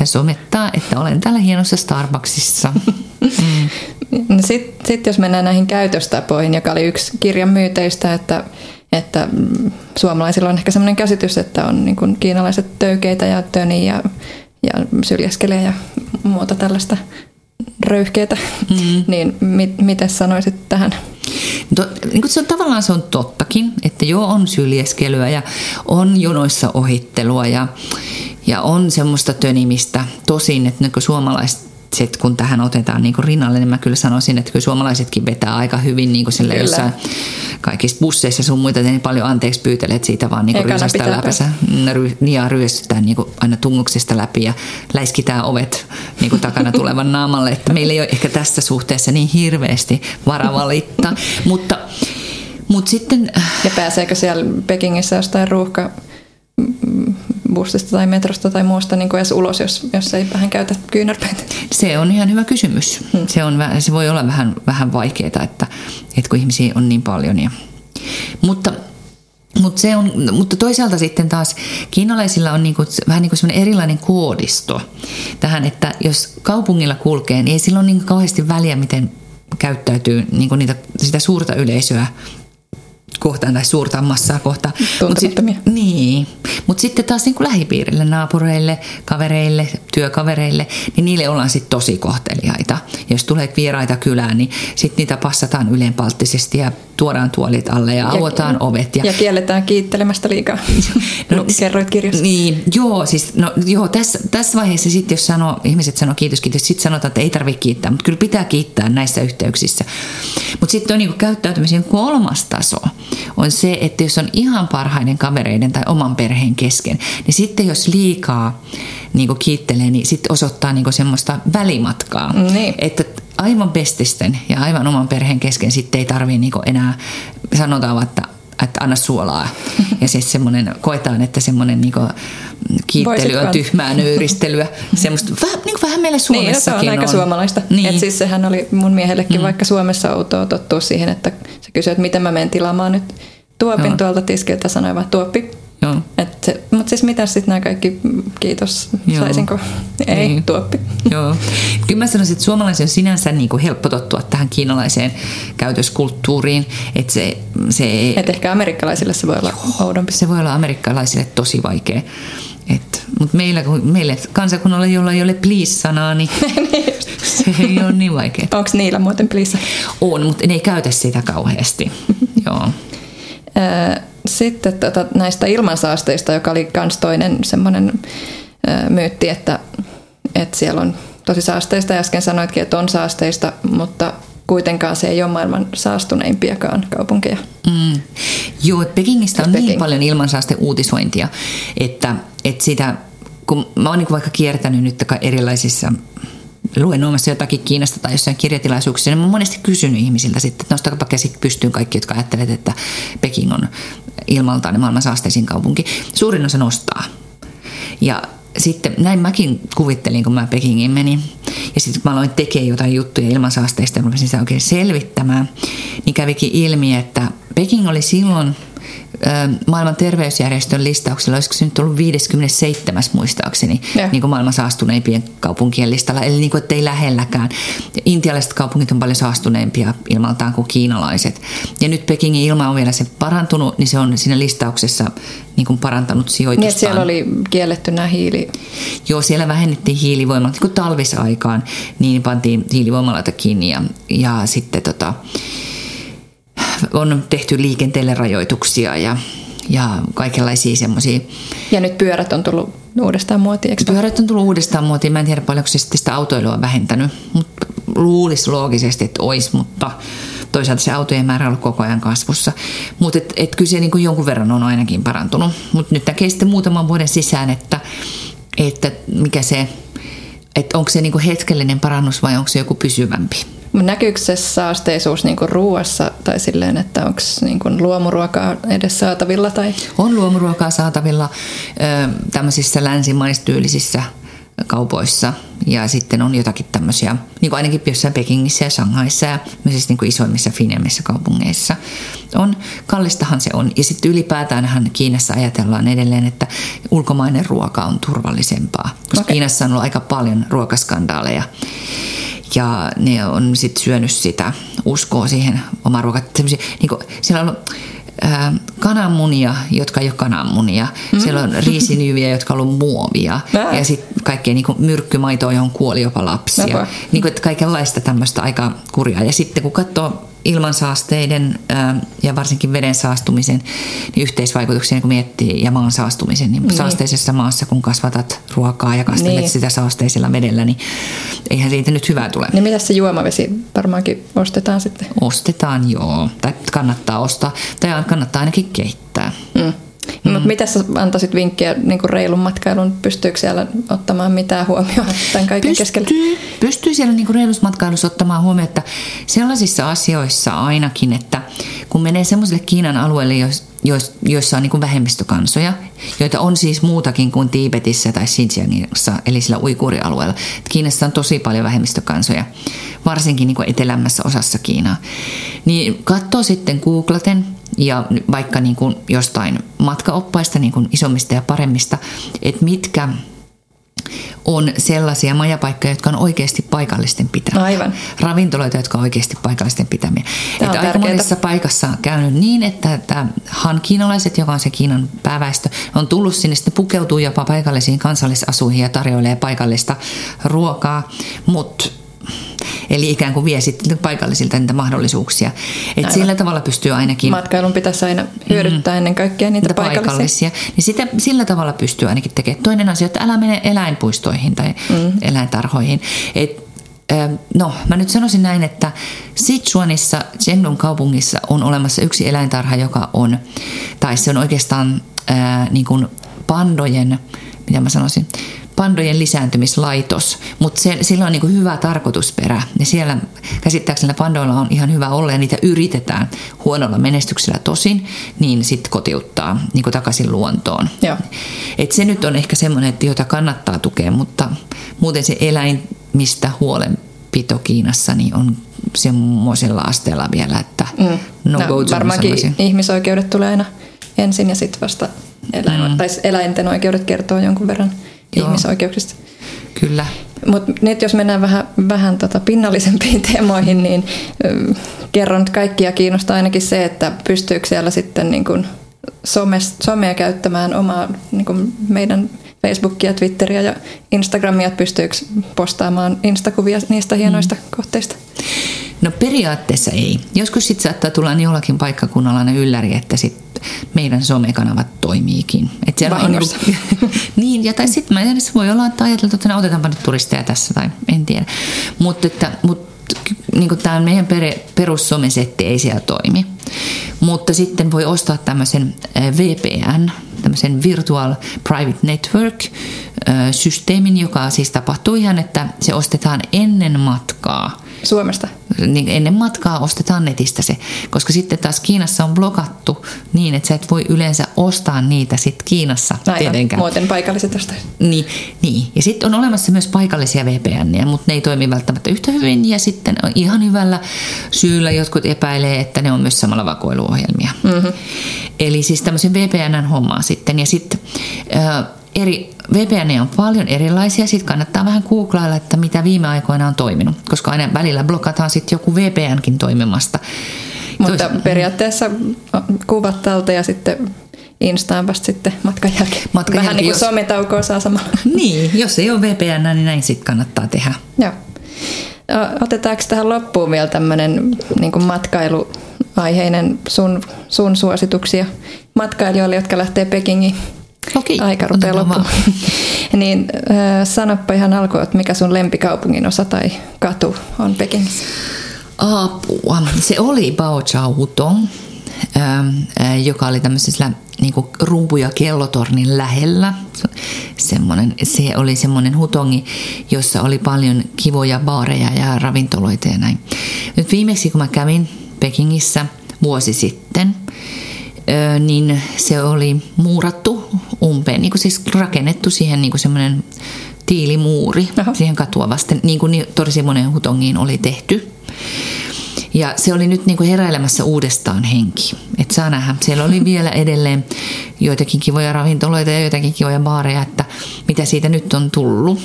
ja somettaa, että olen täällä hienossa Starbucksissa. Mm. No Sitten sit jos mennään näihin käytöstapoihin, joka oli yksi kirjan myyteistä, että, että suomalaisilla on ehkä sellainen käsitys, että on niin kuin kiinalaiset töykeitä ja töni ja, ja syljeskelee ja muuta tällaista röyhkeitä, mm. *laughs* niin mit, miten sanoisit tähän? To, niin kuin se on, tavallaan se on tottakin, että joo on syljeskelyä ja on jonoissa ohittelua ja, ja on semmoista tönimistä. Tosin, että niin suomalaiset sit kun tähän otetaan niin rinnalle, niin mä kyllä sanoisin, että kyllä suomalaisetkin vetää aika hyvin niin sille jossain kaikissa busseissa sun muita, niin paljon anteeksi pyytelet siitä vaan niin rysästä läpänsä, mm, ja ryöstetään niin aina tunnuksista läpi ja läiskitään ovet niin takana tulevan naamalle, että meillä ei ole ehkä tässä suhteessa niin hirveästi varavalittaa, *laughs* mutta mutta sitten... Ja pääseekö siellä Pekingissä jostain ruuhka bussista tai metrosta tai muusta niin kuin edes ulos, jos, jos ei vähän käytä kyynärpäitä? Se on ihan hyvä kysymys. Hmm. Se, on, se voi olla vähän, vähän vaikeaa, että, että kun ihmisiä on niin paljon. Ja, mutta mutta, se on, mutta toisaalta sitten taas kiinalaisilla on niinku, vähän niin kuin erilainen koodisto tähän, että jos kaupungilla kulkee, niin ei sillä ole niin kauheasti väliä, miten käyttäytyy niin niitä, sitä suurta yleisöä kohtaan tai suurta massaa kohtaan. Mut sit, niin, mutta sitten taas niin kuin lähipiirille, naapureille, kavereille, työkavereille, niin niille ollaan sitten tosi kohteliaita. Ja jos tulee vieraita kylään, niin sitten niitä passataan ylenpalttisesti ja tuodaan tuolit alle ja, ja avataan ovet. Ja, ja kielletään kiittelemästä liikaa. *laughs* no, Kerroit kirjassa. Niin, joo, siis no, joo, tässä, tässä vaiheessa sitten jos sanoo, ihmiset sanoo kiitos, kiitos, sitten sanotaan, että ei tarvitse kiittää, mutta kyllä pitää kiittää näissä yhteyksissä. Mutta sitten on niin käyttäytymisen kolmas taso on se, että jos on ihan parhaiden kavereiden tai oman perheen kesken, niin sitten jos liikaa niin kuin kiittelee, niin sitten osoittaa niin kuin semmoista välimatkaa. Niin. Että aivan bestisten ja aivan oman perheen kesken sitten ei tarvitse niin enää, sanotaan, että että anna suolaa. *laughs* Ja siis semmoinen, koetaan, että semmoinen niinku kiittely on tyhmää nöyristelyä. *laughs* Semmoista, vähän, niin kuin vähän meillä Suomessakin niin, se on. aika on. suomalaista. Niin. Et siis sehän oli mun miehellekin mm. vaikka Suomessa outoa tottua siihen, että se kysyi, että miten mä menen tilaamaan nyt tuopin Joo. tuolta tiskiltä, sanoi vaan tuoppi. Mutta siis mitä sitten nämä kaikki, kiitos, Joo. saisinko? Ei, Niin. tuoppi. Joo. Kyllä mä sanoisin, että suomalaisen on sinänsä niin kuin helppo tottua tähän kiinalaiseen käytöskulttuuriin, että se, se, Et ehkä amerikkalaisille se voi olla oudompi. se voi olla amerikkalaisille tosi vaikea. Mutta meillä, meille kansakunnalla, jolla ei ole please-sanaa, niin *laughs* se ei ole niin vaikea. Onko niillä muuten pliissa? On, mutta ne ei käytä sitä kauheasti. Joo. Ö, Sitten tota, näistä ilmansaasteista, joka oli myös toinen semmoinen myytti, että, että siellä on tosi saasteista. Ja äsken sanoitkin, että on saasteista, mutta kuitenkaan se ei ole maailman saastuneimpiakaan kaupunkeja. Mm. Joo, että Pekingistä on Siis niin Peking. paljon ilmansaasteuutisointia, että, että sitä, kun mä oon niin vaikka kiertänyt nyt erilaisissa luennoimassa jotakin Kiinasta tai jossain kirjatilaisuuksissa, niin mä oon monesti kysynyt ihmisiltä sitten, että nostakapa käsi pystyyn kaikki, jotka ajattelevat, että Peking on ilmaltaan maailman saasteisin kaupunki. Suurin osa nostaa. Ja sitten näin mäkin kuvittelin, kun mä Pekingiin menin. Ja sitten kun mä aloin tekemään jotain juttuja ilmansaasteista ja rupesin sitä oikein selvittämään, niin kävikin ilmi, että Peking oli silloin maailman terveysjärjestön listauksella, olisiko se nyt ollut 57. muistaakseni, Joo. niin kuin maailman saastuneimpien kaupunkien listalla. Eli niin kuin, että ei lähelläkään. Ja intialaiset kaupungit on paljon saastuneimpia ilmaltaan kuin kiinalaiset. Ja nyt Pekingin ilma on vielä se parantunut, niin se on siinä listauksessa niin kuin parantanut sijoitustaan. Niin, siellä oli kielletty nämä hiili... Joo, siellä vähennettiin hiilivoimaa. Niin kuin talvisaikaan, niin pantiin hiilivoimaloita kiinni ja, ja sitten tota, on tehty liikenteelle rajoituksia ja, ja kaikenlaisia semmoisia. Ja nyt pyörät on tullut uudestaan muotiin, eikö? Pyörät on tullut uudestaan muotiin. Mä en tiedä paljonko se sitten sitä autoilua vähentänyt, mutta luulisi loogisesti, että olisi, mutta toisaalta se autojen määrä on ollut koko ajan kasvussa. Mutta et, et kyllä se niin jonkun verran on ainakin parantunut. Mutta nyt näkee sitten muutaman vuoden sisään, että, että mikä se, että onko se niin hetkellinen parannus vai onko se joku pysyvämpi. Näkyykö se saasteisuus niin ruuassa tai silleen, että onko niin luomuruokaa edes saatavilla? Tai... On luomuruokaa saatavilla tämmöisissä länsimaistyylisissä kaupoissa ja sitten on jotakin tämmöisiä, niin kuin ainakin jossain Pekingissä ja Shanghaissa ja myös niin kuin isoimmissa finemmissä kaupungeissa. On, kallistahan se on. Ja sitten ylipäätään Kiinassa ajatellaan edelleen, että ulkomainen ruoka on turvallisempaa, koska Okei. Kiinassa on ollut aika paljon ruokaskandaaleja ja ne on sitten syönyt sitä uskoa siihen omaan ruokaan. Niin kuin, siellä on ollut ää, kananmunia, jotka ei ole kananmunia. Mm. Siellä on riisinyyviä, jotka on ollut muovia. Ää. Ja sitten kaikkea niin kuin myrkkymaitoa, johon kuoli jopa lapsia. Niin kuin, että kaikenlaista tämmöistä aika kurjaa. Ja sitten kun katsoo ilmansaasteiden ja varsinkin veden saastumisen niin yhteisvaikutuksia, niin kun miettii, ja maan saastumisen, niin, niin saasteisessa maassa, kun kasvatat ruokaa ja kastelet Niin. sitä saasteisella vedellä, niin eihän siitä nyt hyvää tule. Niin mitä se juomavesi varmaankin ostetaan sitten? Ostetaan, joo. Tai kannattaa ostaa. Tai kannattaa ainakin keittää. Mm. Mm. Mutta mitä sä antaisit vinkkiä niin kuin reilun matkailun? Pystyykö siellä ottamaan mitään huomioon tämän kaiken keskellä? Pystyy, siellä niin reilusmatkailussa ottamaan huomioon, että sellaisissa asioissa ainakin, että kun menee semmoiselle Kiinan alueelle, joissa on niin vähemmistökansoja, joita on siis muutakin kuin Tiibetissä tai Xinjiangissa, eli sillä uikuurialueella. Kiinassa on tosi paljon vähemmistökansoja, varsinkin niin etelämmässä osassa Kiinaa. Niin katsoo sitten googlaten ja vaikka niin kuin jostain matkaoppaista, niin kuin isommista ja paremmista, että mitkä on sellaisia majapaikkoja, jotka on oikeasti paikallisten pitämiä. Aivan. Ravintoloita, jotka on oikeasti paikallisten pitämiä. Tämä Että aika tärkeää. monessa paikassa on käynyt niin, että, että Han kiinalaiset, joka on se Kiinan pääväestö, on tullut sinne, sitten pukeutuu jopa paikallisiin kansallisasuihin ja tarjoilee paikallista ruokaa, mutta Eli ikään kuin vie sitten paikallisilta niitä mahdollisuuksia. Että sillä tavalla pystyy ainakin Matkailun pitäisi aina hyödyttää mm. ennen kaikkea niitä paikallisia. paikallisia. Niin sitä, sillä tavalla pystyy ainakin tekemään. Toinen asia, että älä mene eläinpuistoihin tai mm. eläintarhoihin. Et, ö, no, mä nyt sanoisin näin, että Sichuanissa, Chengdun kaupungissa on olemassa yksi eläintarha, joka on, tai se on oikeastaan ää, niin kuin pandojen, mitä mä sanoisin, pandojen lisääntymislaitos, mutta se, sillä on niin hyvä tarkoitusperä. Ja siellä käsittääkseni pandoilla on ihan hyvä olla ja niitä yritetään huonolla menestyksellä tosin, niin sitten kotiuttaa niin takaisin luontoon. Joo. Et se nyt on ehkä semmoinen, että jota kannattaa tukea, mutta muuten se eläimistä huolenpito Kiinassa niin on semmoisella asteella vielä, että Mm. no, to varmaankin sellaisia. ihmisoikeudet tulee aina ensin ja sitten vasta eläin, Mm. tai eläinten oikeudet kertoo jonkun verran Joo. ihmisoikeuksista. Kyllä. Mutta nyt jos mennään vähän, vähän tota pinnallisempiin *laughs* teemoihin, niin kerron, että kaikkia kiinnostaa ainakin se, että pystyykö siellä sitten niin kuin somea käyttämään omaa niin kuin meidän Facebookia, Twitteriä ja Instagramia, että pystyykö postaamaan instakuvia niistä hienoista mm. kohteista? No periaatteessa ei. Joskus sitten saattaa tulla niin jollakin paikkakunnalla ne ylläri, että sit meidän somekanavat toimiikin. Et siellä on niinku, *laughs* niin, ja tai sitten mä en tiedä, voi olla, että ajateltu, että otetaanpa nyt turisteja tässä, tai en tiedä. Mutta mut, niin tämä meidän perussomesetti ei siellä toimi. Mutta sitten voi ostaa tämmöisen VPN, tämmöisen Virtual Private Network-systeemin, joka siis tapahtuu ihan, että se ostetaan ennen matkaa. Suomesta? Niin ennen matkaa ostetaan netistä se, koska sitten taas Kiinassa on blokattu niin, että sä et voi yleensä ostaa niitä sitten Kiinassa Aivan, tietenkään. muuten paikalliset ostaa. Niin, niin. ja sitten on olemassa myös paikallisia VPN, mutta ne ei toimi välttämättä yhtä hyvin ja sitten ihan hyvällä syyllä jotkut epäilee, että ne on myös samalla vakoiluohjelmia. Mm-hmm. Eli siis tämmöisen VPN-hommaa sitten ja sitten äh, eri VPN on paljon erilaisia, sitten kannattaa vähän googlailla, että mitä viime aikoina on toiminut, koska aina välillä blokataan sitten joku VPNkin toimimasta. Mutta Tois... periaatteessa kuvat talta ja sitten Instaan vasta sitten matkan jälkeen. Matkan Vähän jälkeen, niin kuin jos... sometaukoa saa samalla. *laughs* Niin, jos ei ole VPN, niin näin sitten kannattaa tehdä. Joo. Otetaanko tähän loppuun vielä tämmöinen niin matkailuaiheinen sun, sun suosituksia matkailijoille, jotka lähtee Pekingiin Okei, aika rupeaa loppumaan. *laughs* niin äh, sanoppa ihan alkuun, että mikä sun lempikaupungin osa tai katu on Pekingissä? Apua. Se oli Bao Hutong, äh, joka oli tämmöisessä niin rumpu- ja kellotornin lähellä. Semmoinen, se oli semmoinen hutongi, jossa oli paljon kivoja baareja ja ravintoloita ja näin. Nyt viimeksi kun mä kävin Pekingissä vuosi sitten, niin se oli muurattu umpeen, niin kuin siis rakennettu siihen niin kuin semmoinen tiilimuuri Aha. siihen katua vasten, niin kuin tosi monen hutongiin oli tehty. Ja se oli nyt niin kuin heräilemässä uudestaan henki. Et saa nähdä, siellä oli *laughs* vielä edelleen joitakin kivoja ravintoloita ja joitakin kivoja baareja, että mitä siitä nyt on tullut.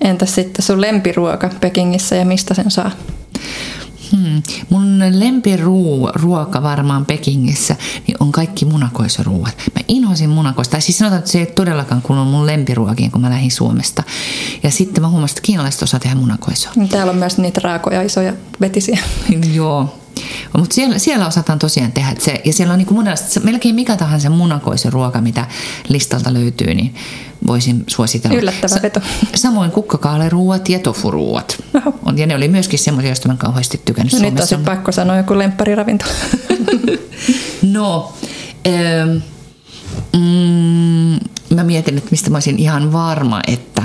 Entäs sitten sun lempiruoka Pekingissä ja mistä sen saa? Hmm. Mun lempiruoka varmaan Pekingissä niin on kaikki munakoisruuat. Mä inhoisin munakoista. Tai siis sanotaan, että se ei todellakaan kuulu mun lempiruokiin, kun mä lähdin Suomesta. Ja sitten mä huomasin, että kiinalaiset osaa tehdä munakoisoa. Täällä on myös niitä raakoja, isoja vetisiä. *laughs* Joo. Mutta siellä, siellä osataan tosiaan tehdä. Se, ja siellä on niin monenlaista, melkein mikä tahansa munakoisen ruoka, mitä listalta löytyy, niin voisin suositella. Yllättävä veto. *laughs* Samoin kukkakaaleruuat ja tofuruuat. On, ja ne oli myöskin semmoisia, joista mä kauheasti tykännyt no, Nyt on pakko sanoa joku lemppariravinto. *laughs* no, ähm, mm, mä mietin, että mistä mä olisin ihan varma, että,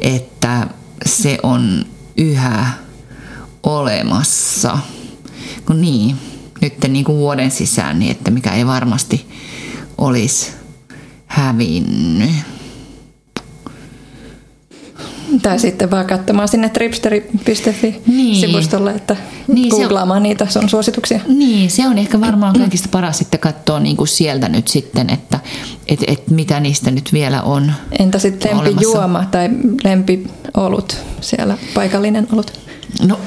että se on yhä olemassa. No niin, nyt niin kuin vuoden sisään, niin että mikä ei varmasti olisi hävinnyt. Tai sitten vaan katsomaan sinne tripsteri.fi-sivustolle, että niin, googlaamaan on, niitä sun suosituksia. Niin, se on ehkä varmaan *clears throat* kaikista paras sitten katsoa niin kuin sieltä nyt sitten, että et, et mitä niistä nyt vielä on Entä sitten lempijuoma tai lempiolut siellä, paikallinen olut? No,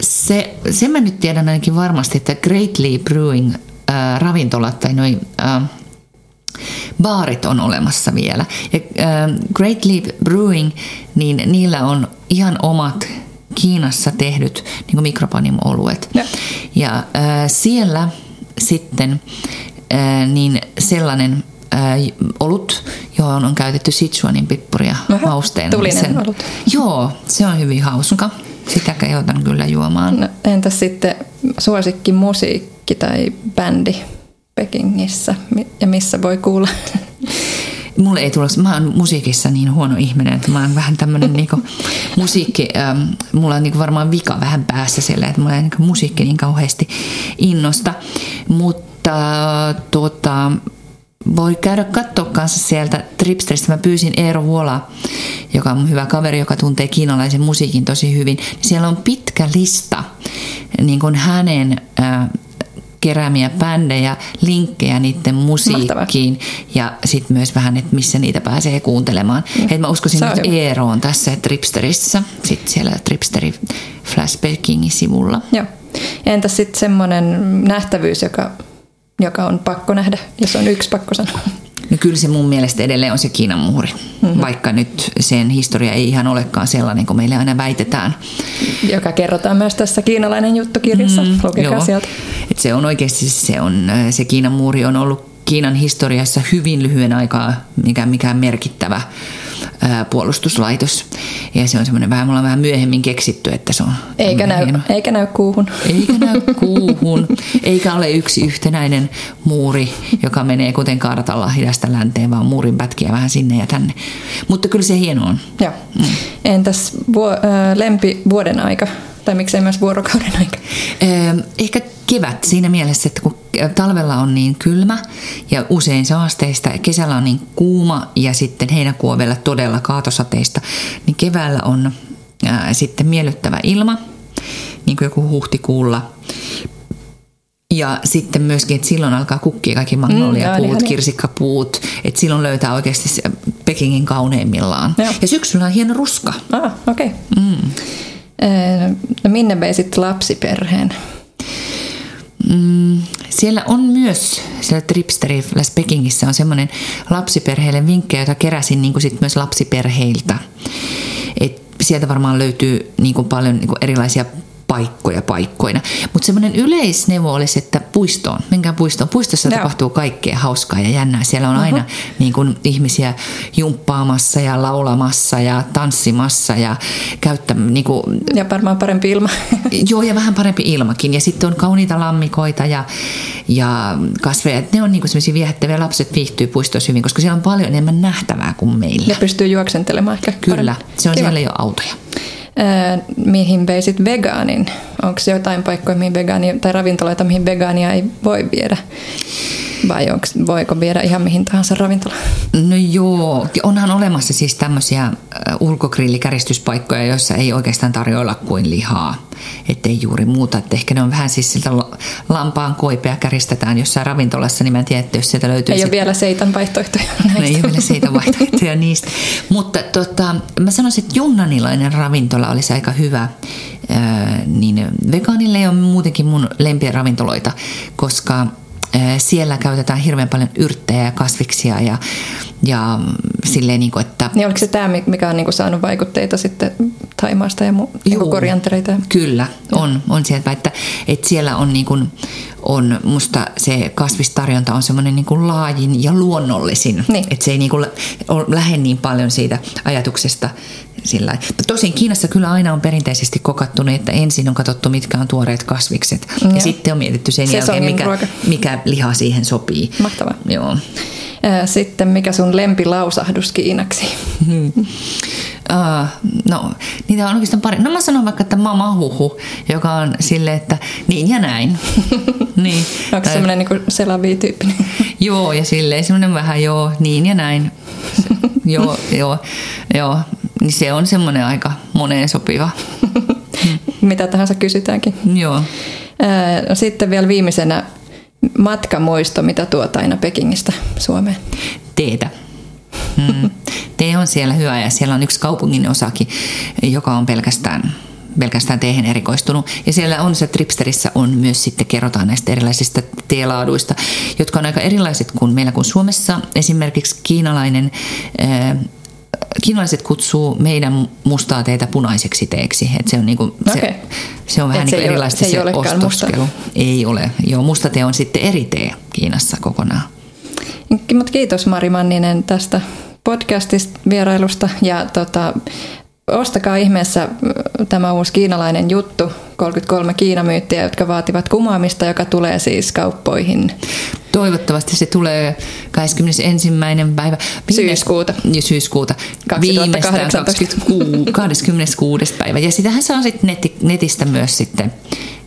se, sen mä nyt tiedän ainakin varmasti, että Greatly Brewing äh, ravintolat tai noin äh, baarit on olemassa vielä. Ja äh, Great Leap Brewing, niin niillä on ihan omat Kiinassa tehdyt niin mikropanimo-oluet. Ja, ja äh, siellä sitten äh, niin sellainen äh, olut, johon on käytetty Sichuanin pippuria mausteena. Tulinen sen, olut. Joo, se on hyvin hauska. Sitä kehotan kyllä juomaan. No, entäs sitten suosikki musiikki tai bändi Pekingissä ja missä voi kuulla? *laughs* Mulle ei tule, mä oon musiikissa niin huono ihminen, että mä oon vähän tämmönen niinku *laughs* musiikki, ähm, mulla on niinku varmaan vika vähän päässä siellä, että mulla ei niinku musiikki niin kauheasti innosta. Mutta tota, voi käydä katsoa kanssa sieltä Tripsteristä. Mä pyysin Eero Vuola, joka on hyvä kaveri, joka tuntee kiinalaisen musiikin tosi hyvin. Siellä on pitkä lista niin kuin hänen äh, keräämiä bändejä, linkkejä niiden musiikkiin Mahtavaa. ja sitten myös vähän, että missä niitä pääsee kuuntelemaan. Mm. Et mä uskoisin on myös hyvä. Eeroon tässä Tripsterissä, sitten siellä Tripsteri Flashbackingin sivulla. Joo. Entäs sitten semmoinen nähtävyys, joka, joka on pakko nähdä, jos on yksi pakko sanoa? No kyllä se mun mielestä edelleen on se Kiinan muuri, mm-hmm. vaikka nyt sen historia ei ihan olekaan sellainen kuin meille aina väitetään. joka kerrotaan myös tässä kiinalainen juttukirjassa. Mm, Lukekaa Joo. sieltä. Et se on oikeasti se, on, äh, se Kiinan muuri on ollut Kiinan historiassa hyvin lyhyen aikaa mikään, mikään merkittävä ää, puolustuslaitos. Ja se on semmoinen vähän, mulla on vähän myöhemmin keksitty, että se on Eikä näy, hieno- eikä näy kuuhun. eikä näy *laughs* kuuhun, eikä ole yksi yhtenäinen muuri, joka menee kuten kartalla idästä länteen, vaan muurin pätkiä vähän sinne ja tänne. Mutta kyllä se hieno on. Joo. Mm. Entäs vuo, äh, lempi vuoden aika, tai miksei myös vuorokauden aika? Ö, Ehkä kevät siinä mielessä, että kun talvella on niin kylmä ja usein saasteista, ja kesällä on niin kuuma ja sitten heinäkuu on vielä todella kaatosateista, niin keväällä on ää, sitten miellyttävä ilma, niin kuin joku huhtikuulla. Ja sitten myöskin, että silloin alkaa kukkia kaikki Mm, magnoliapuut, joo, mm, kirsikkapuut, että silloin löytää oikeasti Pekingin kauneimmillaan. Joo. Ja syksyllä on hieno ruska. Ah, okei. Okay. Mm. No minne veisit lapsiperheen? Mm, siellä on myös, siellä Tripsteri Las Pekingissä on semmoinen lapsiperheille vinkkejä, jota keräsin niin kuin sit myös lapsiperheiltä. Et sieltä varmaan löytyy niin kuin paljon niin kuin erilaisia paikkoja paikkoina. Mutta semmoinen yleisneuvo olisi, että puistoon, menkää puistoon. Puistossa Joo. tapahtuu kaikkea hauskaa ja jännää. Siellä on aina niin kuin, ihmisiä jumppaamassa ja laulamassa ja tanssimassa ja käyttä, niin kuin, Ja varmaan parempi ilma. *laughs* Joo, ja vähän parempi ilmakin. Ja sitten on kauniita lammikoita ja, ja kasveja. Ne on niinku sellaisia viehättäviä. Lapset viihtyy puistoissa hyvin, koska siellä on paljon enemmän nähtävää kuin meillä. ne pystyy juoksentelemaan ehkä Kyllä, paremmin. se on Kiva. siellä jo autoja. Mihin veisit vegaanin? Onko jotain paikkoja, mihin vegaani, tai ravintoloita, mihin vegaania ei voi viedä? Vai onks, voiko viedä ihan mihin tahansa ravintolaan? No joo, onhan olemassa siis tämmöisiä ulkogrillikäristyspaikkoja, joissa ei oikeastaan tarjoilla kuin lihaa. Ettei juuri muuta. Että ehkä ne on vähän siis siltä la- lampaan koipea käristetään jossain ravintolassa, niin mä en tiedä, että jos sieltä löytyy Ei ole sit- vielä seitan vaihtoehtoja *laughs* No ei näistä. ole vielä siitä vaihtoehtoja niistä. Mutta tota, mä sanoisin, että junnanilainen ravintola olisi aika hyvä. Niin vegaanille on muutenkin mun lempiravintoloita, koska ää, siellä käytetään hirveän paljon yrttejä ja kasviksia ja, ja silleen niin kuin, että Niin oliko se tämä, mikä on niinku saanut vaikutteita sitten Taimaasta ja mu- Juu, koriantereita? ja- Kyllä, on, on sieltä, että, että siellä on, niin kuin, on musta se kasvistarjonta on semmoinen niin kuin laajin ja luonnollisin, Niin. että se ei niin kuin lähde niin paljon siitä ajatuksesta sillä. Tosin Kiinassa kyllä aina on perinteisesti kokattu niin, että ensin on katsottu, mitkä on tuoreet kasvikset ja, Joo. sitten on mietitty sen jälkeen, Sesongin mikä, ruoka. mikä liha siihen sopii. Mahtavaa. Joo. Sitten mikä sun lempilausahdus kiinaksi? Uh, *laughs* no, niitä on oikeastaan pari. No mä sanon vaikka, että mama huhu, joka on sille, että niin ja näin. *laughs* niin. Onko Tai- semmoinen niinku selavi-tyyppinen? *laughs* Joo, ja silleen semmoinen vähän joo, niin ja näin. joo, joo, joo. Niin se on semmoinen aika moneen sopiva. Mitä tahansa kysytäänkin. Joo. Sitten vielä viimeisenä matkamuisto, mitä tuot aina Pekingistä Suomeen. teetä. Mm. Tee on siellä hyvä ja siellä on yksi kaupungin osakin, joka on pelkästään pelkästään teehen erikoistunut. Ja siellä on se Tripsterissä on myös sitten kerrotaan näistä erilaisista teelaaduista, jotka on aika erilaiset kuin meillä kuin Suomessa. Esimerkiksi kiinalainen ää, Kiinalaiset kutsuu meidän mustaa teetä punaiseksi teeksi. Et se, on niinku, Okei. se, se on vähän Et se niinku ei ole- erilaista se ei se, olekaan ostoskelu. Ei ole. Joo, musta tee on sitten eri tee Kiinassa kokonaan. Mutta kiitos Mari Manninen tästä podcastista vierailusta ja tota, ostakaa ihmeessä äh, tämä uusi kiinalainen juttu, 33 Kiinamyyttiä, jotka vaativat kumoamista, joka tulee siis kauppoihin. Toivottavasti se tulee 21. päivä. Viime- Syyskuuta. Ja syyskuuta. 2018. Viimeistään 26, 26. päivä. Ja sitähän saa sitten netti, netistä myös sitten,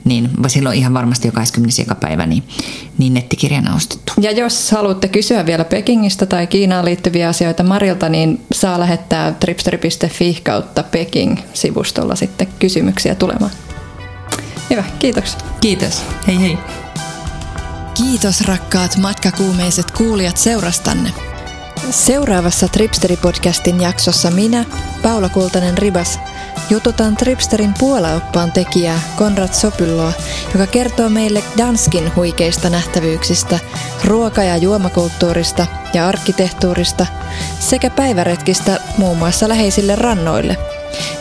niin silloin ihan varmasti jo 20. joka päivä, niin, niin nettikirjana ostettu. Ja jos haluatte kysyä vielä Pekingistä tai Kiinaan liittyviä asioita Marilta, niin saa lähettää tripsteri.fi kautta Peking-sivustolla sitten kysymyksiä tulemaan. Hyvä, kiitoksia. Kiitos. Hei hei. Kiitos rakkaat matkakuumeiset kuulijat seurastanne. Seuraavassa Tripsteri-podcastin jaksossa minä, Paula Kultanen Ribas, jututan Tripsterin puolaoppaan tekijää Konrad Sopylloa, joka kertoo meille Danskin huikeista nähtävyyksistä, ruoka- ja juomakulttuurista ja arkkitehtuurista sekä päiväretkistä muun muassa läheisille rannoille.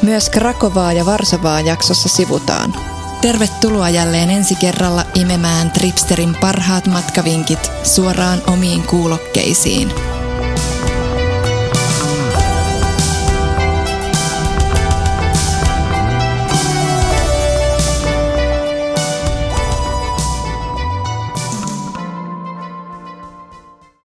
Myös Krakovaa ja Varsovaa jaksossa sivutaan. Tervetuloa jälleen ensi kerralla imemään Tripsterin parhaat matkavinkit suoraan omiin kuulokkeisiin.